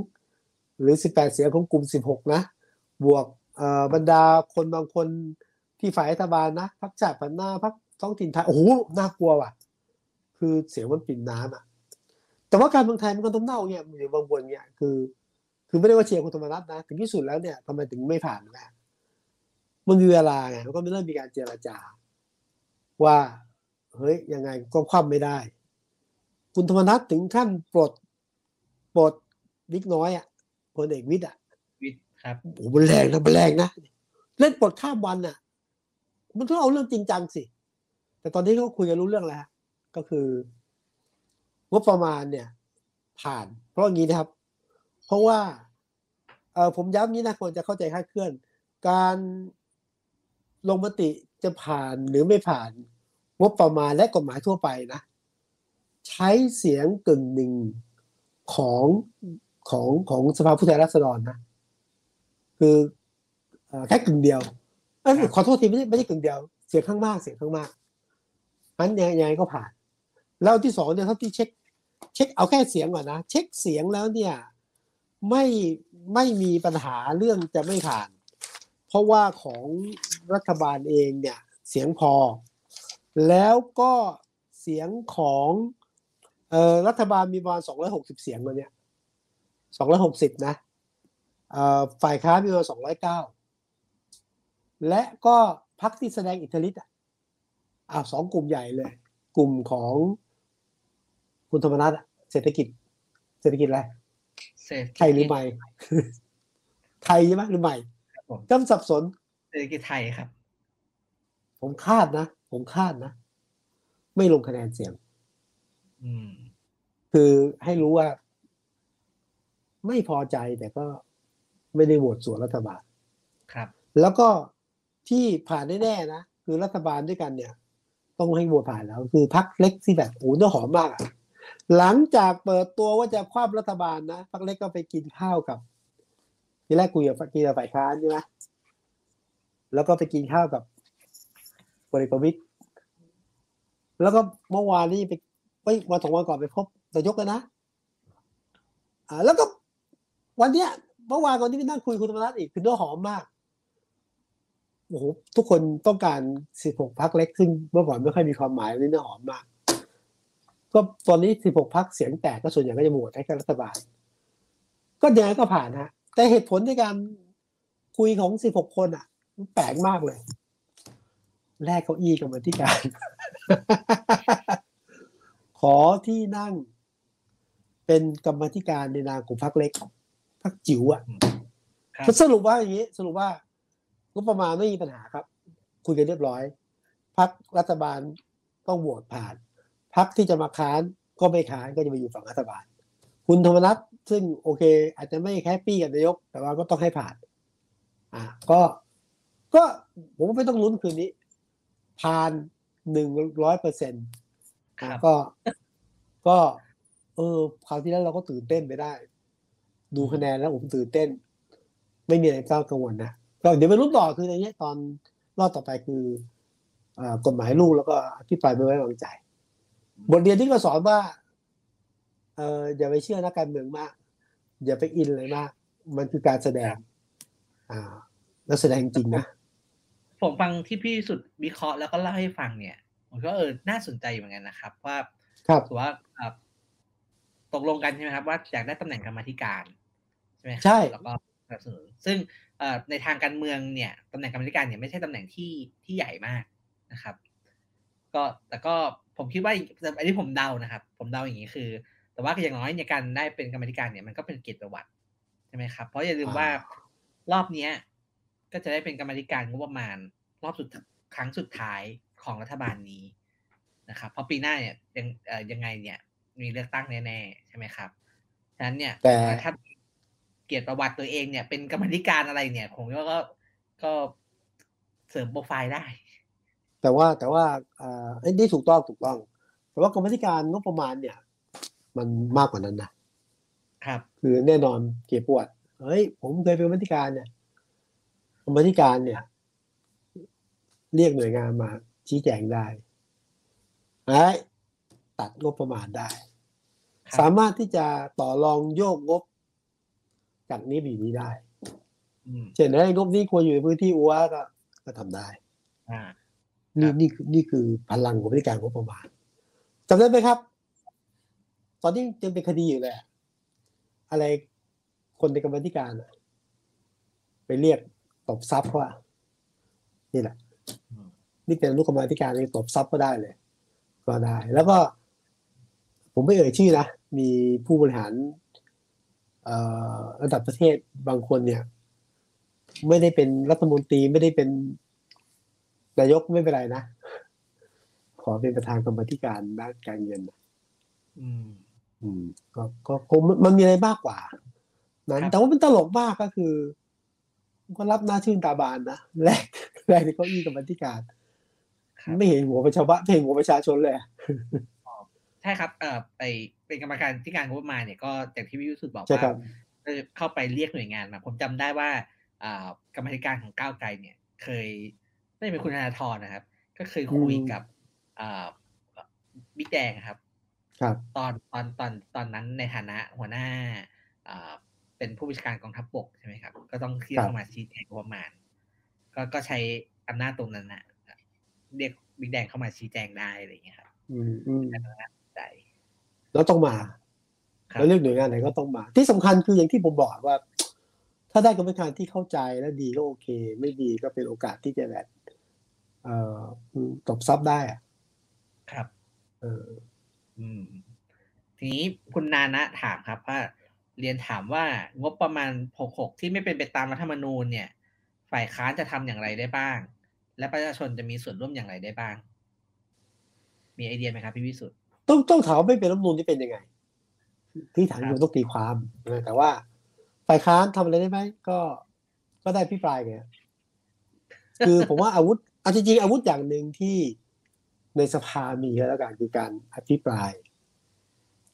หรือสิบแปดเสียงของกลุ่มสิบหกนะ บวกเอ่อบรรดาคนบางคนที่ฝ่ายรัฐบาลนะพักชาติพันหน้าพัก ท้องถิ่นไทยโอ้โหน่ากลัวว่ะ คือเสียงมันปิ่มน้ำอะ แต่ว่าการเมืองไทยมันก็ต้องเน่าเนี่ยอยู่บางบนเนี่ยคือ คือไม่ได้ว่าเชียร์คุณธรรมนัฐนะ ถึงที่สุดแล้วเนี่ยทำไมถึงไม่ผ่านนะมันมีเวลาไงมันก็ไม่เริ่มมีการเจรจา ว่าเฮ้ยยังไงก็คว่ำไม่ได้ คุณธรรมนัฐถึงขั้นปลดปลดวิกน้อยอะพลเอกวิทย์อะวิทย์ครับโอ้โหมันแรงนะมันแรงนะ เล่นปลดข้ามวันอะ มันต้องเอาเรื่องจริงจังสิ แต่ตอนนี้เขาคุยกันรู้เรื่องแล้ว ก็คืองบประมาณเนี่ย ผ่าน เพราะงี้นะครับ เพราะว่าเออผมย้ำนี้นะคนจะเข้าใจคลาดเคลื่อน การลงมติจะผ่านหรือไม่ผ่าน งบประมาณและกฎหมายทั่วไปนะ ใช้เสียงกึ่งหนึ่งของของของสภาผู้แทนราษฎรนะ คือแค่กึ่งเดียวเอ้ขอโทษทีไม่ใช่ไม่ใช่กึ่งเดียว เสียงข้างมากเสียงข้างมาก นั้นยังไงก็ผ่าน แล้วที่สองเนี่ยเท่าที่เช็ค เช็คเอาแค่เสียงก่อนนะ เช็คเสียงแล้วเนี่ยไม่ไม่มีปัญหาเรื่องจะไม่ผ่าน เพราะว่าของรัฐบาลเองเนี่ยเสียงพอ แล้วก็เสียงของเอ่อรัฐบาลมีประมาณสองร้อยหกสิบเสียงมาเนี่ยสองร้อยหกสิบนะเอ่อฝ่ายค้านมีประมาณสองร้อยเก้าและก็พักที่แสดงอิทธิฤทธิ์ อะอ้าวสองกลุ่มใหญ่เลย กลุ่มของคุณธรรมนัฐอะเศรษฐกิจ เศรษฐกิจอะไรเศรษฐกิจไทยหรือใหม่ ไทยใช่ไหมหรือใหม่ครับผมจำสับสนเศรษฐกิจไทยครับ ผมคาดนะ ผมคาดนะ ไม่ลงคะแนนเสียงอืมคือให้รู้ว่า ไม่พอใจแต่ก็ไม่ได้โหวตสวนรัฐบาล ครับ แล้วก็ที่ผ่านแน่ๆนะ คือรัฐบาลด้วยกันเนี่ย ต้องให้โหวตผ่านแล้วคือพักเล็กที่แบบโอ้เนื้อหอมมากอะหลังจากเปิดตัวว่าจะคว่ำรัฐบาลนะพักเล็กก็ไปกินข้าวกับทีแรกคุยกับกินกับฝ่ายค้านใช่ไหมแล้วก็ไปกินข้าวกับพลเอกประวิตยแล้วก็เมื่อวานนี้ไปไปวันสองวันก่อนไปพบนายกแล้วนะอ่าแล้วก็วันเนี้ยเมื่อวานก่อนที่ไปนั่งคุยคุณธรรมนัฐอีกคือเนื้อหอมมาก โอ้โหทุกคนต้องการ16พักเล็กซึ่งเมื่อก่อนไม่ค่อยมีความหมายวันนี้เนื้อหอมมาก ก็ตอนนี้16พักเสียงแตกก็ส่วนใหญ่ก็จะโหวตให้กับรัฐบาล ก็ยังไงก็ผ่านฮะ แต่เหตุผลในการคุยของ16คนอะมันแปลกมากเลย แลกเก้าอี้กับมาธิการ ขอที่นั่ง เป็นกรรมาธิการในนามของพักเล็กพักจิ๋วอะครับสรุปว่าอย่างนี้ สรุปว่า งบประมาณไม่มีปัญหาครับ คุยกันเรียบร้อยพรรครัฐบาลต้องโหวตผ่านพรรคที่จะมาค้านก็ไม่ค้านก็จะไปอยู่ฝั่งรัฐบาล คุณธรรมนัสซึ่งโอเค อาจจะไม่ happy กับนายก แต่ว่าก็ต้องให้ผ่าน อ่าก็ก็ผมว่าไม่ต้องลุ้นคืนนี้ ผ่านหนึ่งร้อยเปอร์เซ็นต์ครับก็ก็ เออคราวที่แล้วเราก็ตื่นเต้นไปได้ ดูคะแนนแล้วผมตื่นเต้น ไม่มีอะไรต้องกังวลนะ ก็เดี๋ยวไปรุ่นต่อคือในเนี้ยตอนรอบต่อไปคือเอ่อกฎหมายลูกแล้วก็อภิปรายไม่ไว้วางใจ บทเรียนที่ก็สอนว่าเอออย่าไปเชื่อนักการเมืองมาก อย่าไปอินเลยมาก มันคือการแสดง อ่า แล้วแสดงจริงนะผมฟังที่พี่สุดวิเคราะห์แล้วก็เล่าให้ฟังเนี่ยผมก็เออน่าสนใจเหมือนกันนะครับ ว่าครับถือว่าอ่าตกลงกันใช่ไหมครับ ว่าอยากได้ตำแหน่งกรรมาธิการใช่ไหมครับใช่แล้วก็ สนับสนุน ซึ่งเอ่อในทางการเมืองเนี่ยตำแหน่งกรรมาธิการเนี่ยไม่ใช่ตำแหน่งที่ที่ใหญ่มากนะครับ ก็แต่ก็ผมคิดว่าอันนี้ผมเดานะครับ ผมเดาอย่างนี้คือ แต่ว่าอย่างน้อยในการได้เป็นกรรมาธิการเนี่ยมันก็เป็นเกียรติประวัติใช่ไหมครับ เพราะอย่าลืมว่ารอบเนี้ยก็จะได้เป็นกรรมาธิการงบประมาณ รอบสุดครั้งสุดท้ายของรัฐบาลนี้นะครับ เพราะปีหน้าเนี่ยยังเอ่อยังไงเนี่ยมีเลือกตั้งแน่ๆใช่ไหมครับฉะนั้นเนี่ยแต่ถ้า เกียรติประวัติตัวเองเนี่ยเป็นกรรมาธิการอะไรเนี่ยผมว่าก็ก็เสริมโปรไฟล์ได้ แต่ว่าแต่ว่าอ่าอันนี้ถูกต้องถูกต้อง แต่ว่ากรรมธิการงบประมาณเนี่ย มันมากกว่านั้นนะครับ คือแน่นอนเกียรติประวัติเฮ้ยผมเคยเป็นกรรมธิการเนี่ยกรรมธิการเนี่ย เรียกหน่วยงานมาชี้แจงได้ไอ้ตัดงบประมาณได้ครับสามารถที่จะต่อรองโยกงบ จากนี้ไปอยู่นี้ได้อืมเช่นให้งบนี้ควรอยู่ในพื้นที่อัวก็ก็ทำได้อ่านี่ครับนี่คือนี่คือพลังของบริการงบประมาณจำได้ไหมครับ ตอนนี้ยังเป็นคดีอยู่เลยอะอะไรคนในกรรมาธิการอะไปเรียกตบทรัพย์เขาว่า นี่แหละอืมนี่เป็นอนุกรรมาธิการนี่ตบทรัพย์ก็ได้เลย ก็ได้ แล้วก็ ผมไม่เอ่ยชื่อนะ มีผู้บริหารเอ่อ ระดับประเทศบางคนเนี่ย ไม่ได้เป็นรัฐมนตรีไม่ได้เป็นนายกไม่เป็นไรนะ ขอเป็นประธานกรรมาธิการด้านการเงินนะอืม อืม ก็ก็คงมันมันมีอะไรมากกว่า นั้นครับแต่ว่ามันตลกมากก็คือก็รับหน้าชื่นตาบานนะแรกแรกในเก้าอี้กรรมาธิการครับไม่เห็นหัวประชาชนไม่เห็นหัวประชาชนเลยอะใช่ครับเอ่อไปเป็นกรรมการที่การงบประมาณเนี่ยก็อย่างที่พี่วิสุทธ์บอกใช่ว่าครับเออเข้าไปเรียกหน่วยงานมา ผมจำได้ว่าอ่ากรรมาธิการของก้าวไกลเนี่ย เคยไม่าจะเป็นคุณธนาธรนะครับ ก็เคยคุยอืมกับอ่าบิ๊กแดงครับ ครับ ตอนตอนตอนตอนนั้นในฐานะหัวหน้าอ่าเป็นผู้บัญชาการกองทัพบกใช่ไหมครับ ก็ต้องเรียกครับเข้ามาชี้แจงงบประมาณ ก็ก็ใช้อำนาจตรงนั้นนะเรียกบิ๊กแดงเข้ามาชี้แจงได้อะไรอย่างเงี้ยครับอืมอืม ใจ แล้วต้องมาครับแล้วเรื่องหน่วยงานไหนก็ต้องมา ที่สำคัญคืออย่างที่ผมบอกว่า ถ้าได้กรรมการที่เข้าใจและดีก็โอเค ไม่ดีก็เป็นโอกาสที่จะแบบเอ่อตบซับได้อะครับ เออ อืม ทีนี้คุณนานะถามครับว่าเรียนถามว่างบประมาณ 66 ที่ไม่เป็นไปตามรัฐธรรมนูญเนี่ย ฝ่ายค้านจะทำอย่างไรได้บ้าง และประชาชนจะมีส่วนร่วมอย่างไรได้บ้าง มีไอเดียไหมครับพี่วิสุทธ์ ต้องต้องถามว่าไม่เป็นรัฐธรรมนูลจะเป็นยังไง ที่ถามอยู่ต้องตีความนะแต่ว่าฝ่ายค้านทำอะไรได้ไหมก็ก็ได้พิปรายไงคือผมว่าอาวุธเอาจริงๆอาวุธอย่างหนึ่งที่ในสภามีแล้วกันคือการอภิปราย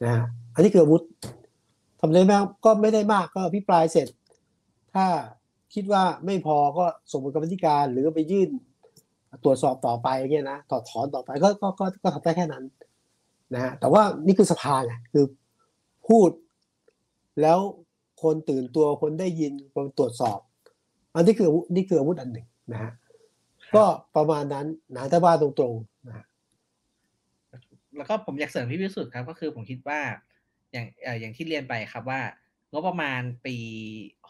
นะฮะอันนี้คืออาวุธทำได้ไหมก็ไม่ได้มากก็อภิปรายเสร็จ ถ้าคิดว่าไม่พอก็ส่งไปกรรมธิการหรือไปยื่นตรวจสอบต่อไปเงี้ยนะถอดถอนต่อไปก็ก็ก็ก็ทำได้แค่นั้น นะฮะแต่ว่านี่คือสภาไงคือพูดแล้วคนตื่นตัวคนได้ยินคนตรวจสอบ อันนี้คือนี่คืออาวุธอันหนึ่งนะฮะก็ประมาณนั้นนะถ้าว่าตรงๆนะแล้วก็ผมอยากเสริมพี่วิสุทธ์ครับ ก็คือผมคิดว่า อย่างอย่างที่เรียนไปครับว่างบประมาณปี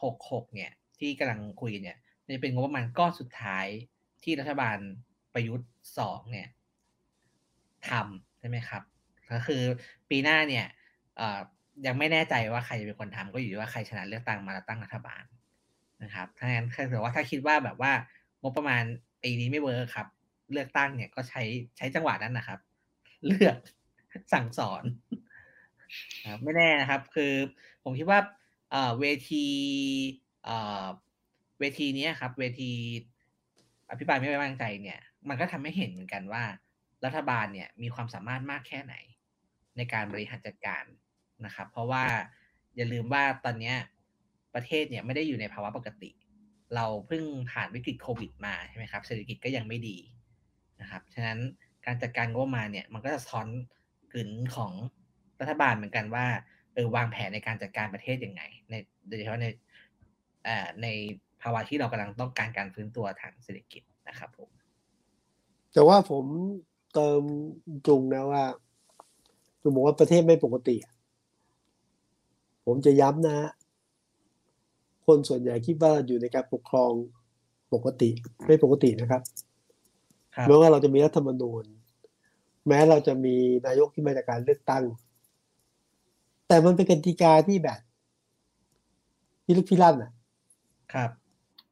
หกหกเนี่ย ที่กำลังคุยเนี่ยจะเป็นงบประมาณก้อนสุดท้ายที่รัฐบาลประยุทธ์สองเนี่ยทำใช่ไหมครับ ก็คือปีหน้าเนี่ยยังไม่แน่ใจว่าใครจะเป็นคนทำก็อยู่ที่ว่าใครชนะเลือกตั้งมาแล้วตั้งรัฐบาลนะครับถ้างั้นถ้าเกิดว่าถ้าคิดว่าแบบว่างบประมาณปีนี้ไม่เวิร์คครับ เลือกตั้งเนี่ยก็ใช้ใช้จังหวะนั้นนะครับ เลือกสั่งสอนครับไม่แน่นะครับ คือผมคิดว่าเวทีเวทีนี้ครับ เวทีอภิปรายไม่ไว้วางใจเนี่ย มันก็ทำให้เห็นเหมือนกันว่า รัฐบาลเนี่ยมีความสามารถมากแค่ไหน ในการบริหารจัดการนะครับ เพราะว่าอย่าลืมว่าตอนนี้ประเทศเนี่ยไม่ได้อยู่ในภาวะปกติ เราเพิ่งผ่านวิกฤตโควิดมาใช่ไหมครับเศรษฐกิจก็ยังไม่ดีนะครับฉะนั้นการจัดการงบประมาณเนี่ยมันก็จะซ้อนกลืนของรัฐบาลเหมือนกันว่าเออวางแผนในการจัดการประเทศยังไงในโดยเฉพาะในเอ่อในภาวะที่เรากำลังต้องการการฟื้นตัวทางเศรษฐกิจนะครับผมแต่ว่าผมเติมจุงนะว่า จุงบอกว่าประเทศไม่ปกติ ผมจะย้ำนะ คนส่วนใหญ่คิดว่าอยู่ในการปกครองปกติ ไม่ปกตินะครับครับแม้ว่าเราจะมีรัฐธรรมนูญ แม้เราจะมีนายกที่มาจากการเลือกตั้ง แต่มันเป็นกติกาที่แบบพิลึกพิลั่นอะ ครับ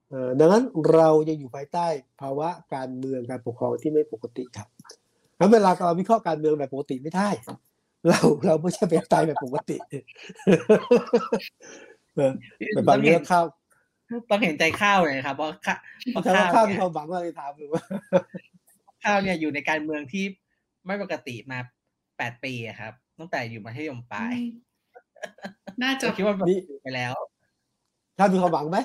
เอ่อดังนั้นเรายังอยู่ภายใต้ภาวะการเมืองการปกครองที่ไม่ปกติครับงั้นเวลาเราวิเคราะห์การเมืองแบบปกติไม่ได้ เราเราไม่ใช่เป็นตายแบบปกติเออแบบบางเรื่องข้าวต้องเห็นใจข้าวเลยครับเพราะข้าเพราะแต่ว่าข้าวข้าวมีเนี่ยความหวังว่าเลยถามหรือว่าข้าวเนี่ยอยู่ในการเมืองที่ไม่ปกติมาแปดปีอะครับตั้งแต่อยู่มัธยมปลายน่าจะก็คิดว่านี่ไปแล้วข้าวมีความหวังไหม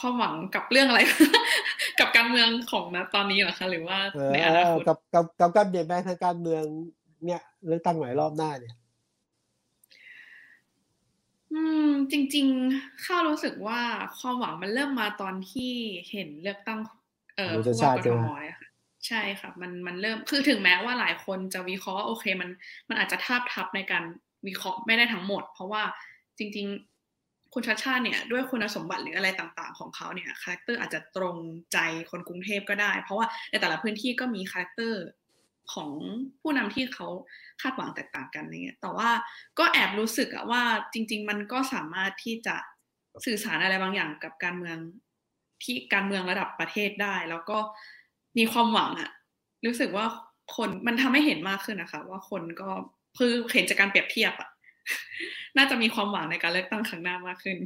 ความหวังกับเรื่องอะไร กับการเมืองของนะตอนนี้เหรอคะหรือว่าเออในอนาคตกับกับกับการเปลี่ยนแปลงทางการเมือง เนี่ยเลือกตั้งใหม่รอบหน้าเนี่ย อืม จริง ๆ ข้าวรู้สึกว่าความหวังมันเริ่มมาตอนที่เห็นเลือกตั้ง เอ่อคุณชัชชาติ ผู้ชาว่ากทมใช่ไหมเนี่ยค่ะใช่ค่ะ มันมันเริ่มคือถึงแม้ว่าหลายคนจะวิเคราะห์ว่าโอเค มันมันอาจจะทาบทับในการวิเคราะห์ไม่ได้ทั้งหมด เพราะว่าจริง ๆ คุณชัชชาติเนี่ย ด้วยคุณสมบัติหรืออะไรต่างๆ ของเขาเนี่ย character อาจจะตรงใจคนกรุงเทพก็ได้ เพราะว่าในแต่ละพื้นที่ก็มี character ของผู้นำที่เขาคาดหวังแตกต่างกันอะไรเงี้ย แต่ว่าก็แอบรู้สึกอะว่าจริง ๆ มันก็สามารถที่จะสื่อสารอะไรบางอย่างกับการเมืองที่การเมืองระดับประเทศได้ แล้วก็มีความหวังอะรู้สึกว่าคนมันทำให้เห็นมากขึ้นนะคะ ว่าคนก็คือเห็นจากการเปรียบเทียบอะน่าจะมีความหวังในการเลือกตั้งครั้งหน้ามากขึ้น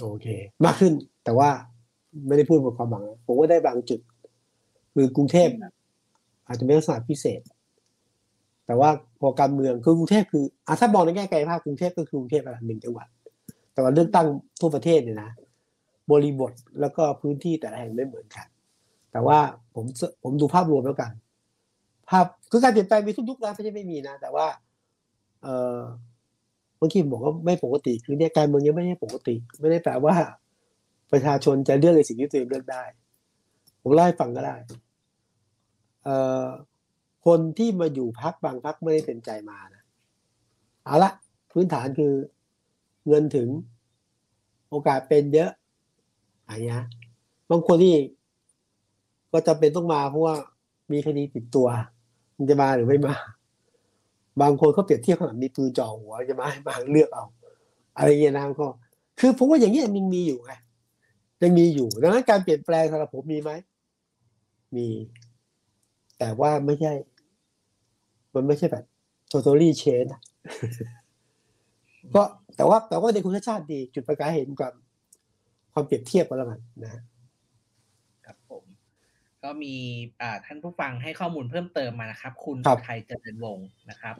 โอเค มากขึ้นแต่ว่าไม่ได้พูดบนความหวังผมว่าได้บางจุด คือกรุงเทพ อาจจะเป็นลักษณะพิเศษ แต่ว่าพอการเมืองคือกรุงเทพคืออะถ้ามองในแง่ไกลภาพกรุงเทพก็คือกรุงเทพอะไรหนึ่งจังหวัด แต่ว่าเลือกตั้งทั่วประเทศเนี่ยนะบริบทแล้วก็พื้นที่แต่ละแห่งไม่เหมือนกัน แต่ว่าผมผมดูภาพรวมแล้วกัน ภาพคือการเปลี่ยนแปลงมีทุกยุคนะไม่ใช่ไม่มีนะ แต่ว่า เออบางทีบอกว่าไม่ปกติคือเนี่ยการเมืองยังไม่ใช่ปกติ ไม่ได้แปลว่า ประชาชนจะเลือกในสิ่งที่ตัวเองเลือกได้ ผมเล่ฟังก็ได้ คนที่มาอยู่พักบางพักไม่ได้เป็นใจมานะเอาละพื้นฐานคือเงินถึงโอกาสเป็นเยอะอะไรเงี้ยบางคนที่ก็จำเป็นต้องมาเพราะว่ามีคดีติดตัว มันจะมาหรือไม่มา บางคนเขาเปรียบเทียบขนาดมีปืนจ่อหัวจะมาให้มาเลือกเอา อะไรเงี้ยนะก็ คือผมว่าอย่างนี้ยมันมีอยู่ไงยังมีอยู่ดังนั้นการเปลี่ยนแปลงสำหรับผมมีไหมมี แต่ว่าไม่ใช่ มันไม่ใช่แบบ totally change อะก็แต่ว่าแต่ว่าในคุณชาติดี จุดประกายเห็นความความเปรียบเทียบกันแล้วกันนะฮะครับผม ก็มีอ่าท่านผู้ฟังให้ข้อมูลเพิ่มเติมมานะครับ คุณครับอุทัยเจริญวงศ์นะครับ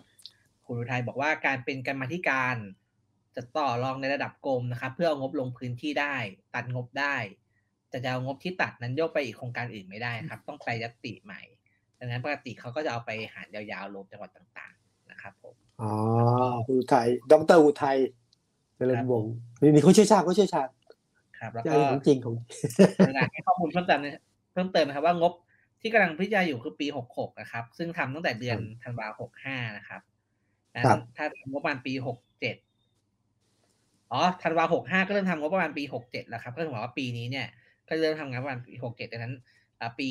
คุณอุทัยบอกว่าการเป็นกรรมาธิการจะต่อรองในระดับกรมนะครับ เพื่อเอางบลงพื้นที่ได้ ตัดงบได้ แต่จะเอางบที่ตัดนั้นโยกไปอีกโครงการอื่นไม่ได้ครับ ต้องไปยัตติใหม่ ดังนั้นปกติเขาก็จะเอาไปหารยาวๆรวมจังหวัดต่างๆนะครับผมอ๋อคุณอุทัยดรอุทัยเจริญวงศ์มีมีเขาเชี่ยวชาญเขาเชี่ยวชาญครับแล้วใช่ก็ของจริงของกรุณาให้ข้อมูลเพิ่มเติมนะเพิ่มเติมนะครับว่างบที่กำลังพิจารณาอยู่คือปี 66 นะครับ ซึ่งทำตั้งแต่เดือนธันวา65นะครับนะครับถ้าทำงบประมาณปี 67 อ๋อ ธันวา65 ก็เริ่มทำงบประมาณปี 67 แล้วครับ ก็ถือว่าปีนี้เนี่ย ก็เริ่มทำงานประมาณปี 67 ดังนั้น อ่าปี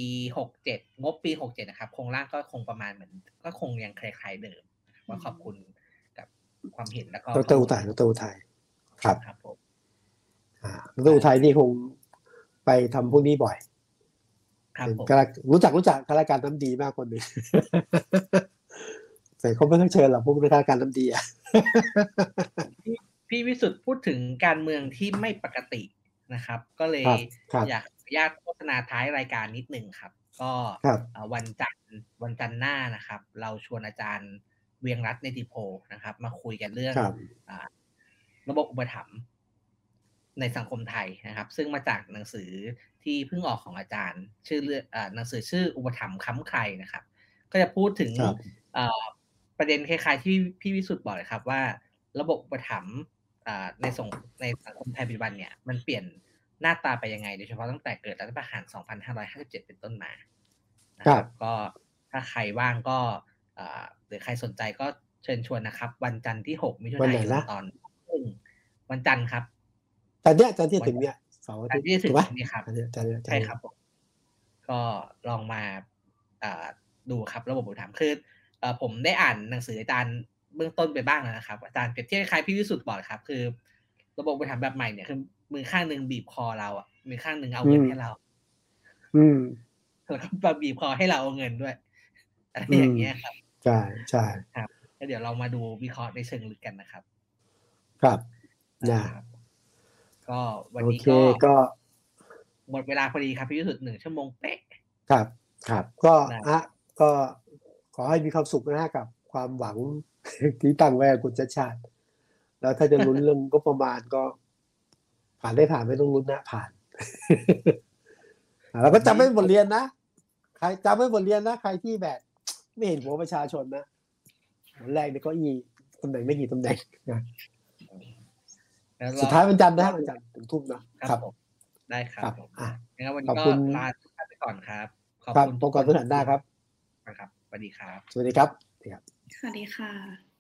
67งบปี67นะครับโครงร่างก็คงประมาณเหมือนก็คงยังคล้ายๆเดิมนะครับก็ขอบคุณกับความเห็นแล้วก็ดรอุทัยดรอุทัยครับครับผมอ่าดรอุทัยนี่คงไปทำพวกนี้บ่อยครับเป็นผมข้ารารู้จักรู้จักข้าราชการน้ำดีมากคนหนึ่งแต่เขาไม่ค่อยเชิญหรอกพวกข้าราชการน้ำดีอะพี่วิสุทธ์พูดถึงการเมืองที่ไม่ปกติ นะครับ ก็เลยครับครับอยากอนุญาตโฆษณาท้ายรายการนิดนึงครับ ก็ครับเอ่อวันจันทร์วันจันทร์หน้านะครับ เราชวนอาจารย์เวียงรัตน์ในติโพนะครับ มาคุยกันเรื่องครับอ่าระบบอุปถัมภ์ในสังคมไทยนะครับ ซึ่งมาจากหนังสือที่เพิ่งออกของอาจารย์ ชื่อเรื่องอ่าหนังสือชื่ออุปถัมภ์ค้ำใครนะครับ ก็จะพูดถึงครับเอ่อประเด็นคล้ายๆที่พี่วิสุทธ์บอกเลยครับว่า ระบบอุปถัมภ์อ่า ในส่งในสังคมไทยปัจจุบันเนี่ยมันเปลี่ยนหน้าตาไปยังไงโดยเฉพาะตั้งแต่เกิดรัฐประหาร 2557 เป็นต้นมานะครับก็ถ้าใครว่างก็อ่าหรือใครสนใจก็เชิญชวนนะครับ วันจันทร์ที่ 6 มิถุวันนาไหนยนนะตอนครึ่งวันจันทร์ครับแต่เนี้ยจันทร์ที่จะถึงเนี่ยเสาร์อาจันทิทตร์ที่จะถึย์ถูงกไหมนี้ครับจันทร์จันทร์จันทใช่ครับผมก็ลองมาอ่าดูครับระบบอุปถัมภ์คือเอ่อผมได้อ่านหนังสืออาจารย์ เบื้องต้นไปบ้างแล้วนะครับ อาจารย์เปรียบเทียบคล้ายๆพี่วิสุทธ์บอกครับ คือ ระบบอุปถัมภ์แบบใหม่เนี่ยคือมือข้างหนึ่งบีบคอเราอะมือข้างหนึ่งเอาเงินให้เรา อืมแล้วก็มาบีบคอให้เราเอาเงินด้วยอะไรอย่างเงี้ยครับใช่ใช่แล้วเดี๋ยวเรามาดูวิเคราะห์ในเชิงลึกกันนะครับ ครับนะครับก็วันโอนี้เคก็ก็หมดเวลาพอดีครับพี่วิสุทธ์หนึ่งชั่วโมงเป๊ะครับ ครับ ก็ได้อะก็ขอให้มีความสุขนะฮะกับความหวัง ที่ตั้งไว้กับคุณชัดชาติ แล้วถ้าจะลุ้นเรื่องก็ประมาณก็ ผ่านได้ผ่านไม่ต้องลุ้นนะผ่านอะแล้วก็จำไว้บทเรียนนะใครจำไว้บทเรียนนะใครที่แบบ ไม่เห็นหัวประชาชนนะหัวแรกเนี่ยก็อีตำแหน่งไม่กี่ตำแหน่งนะแล้วเรสุดท้ายวันจันทร์นะฮะวันจันทร์ถึงทุ่มนะคครัรับบผมได้ครัครับบผมอะงั้นวันขนี้อบก็คุณลาทุกท่านไปก่อนครับขอบครับคุณพบกันพฤหัสหน้าครับครับสวัสดีครับ สวัสดีครับ สวัสดีค่ะ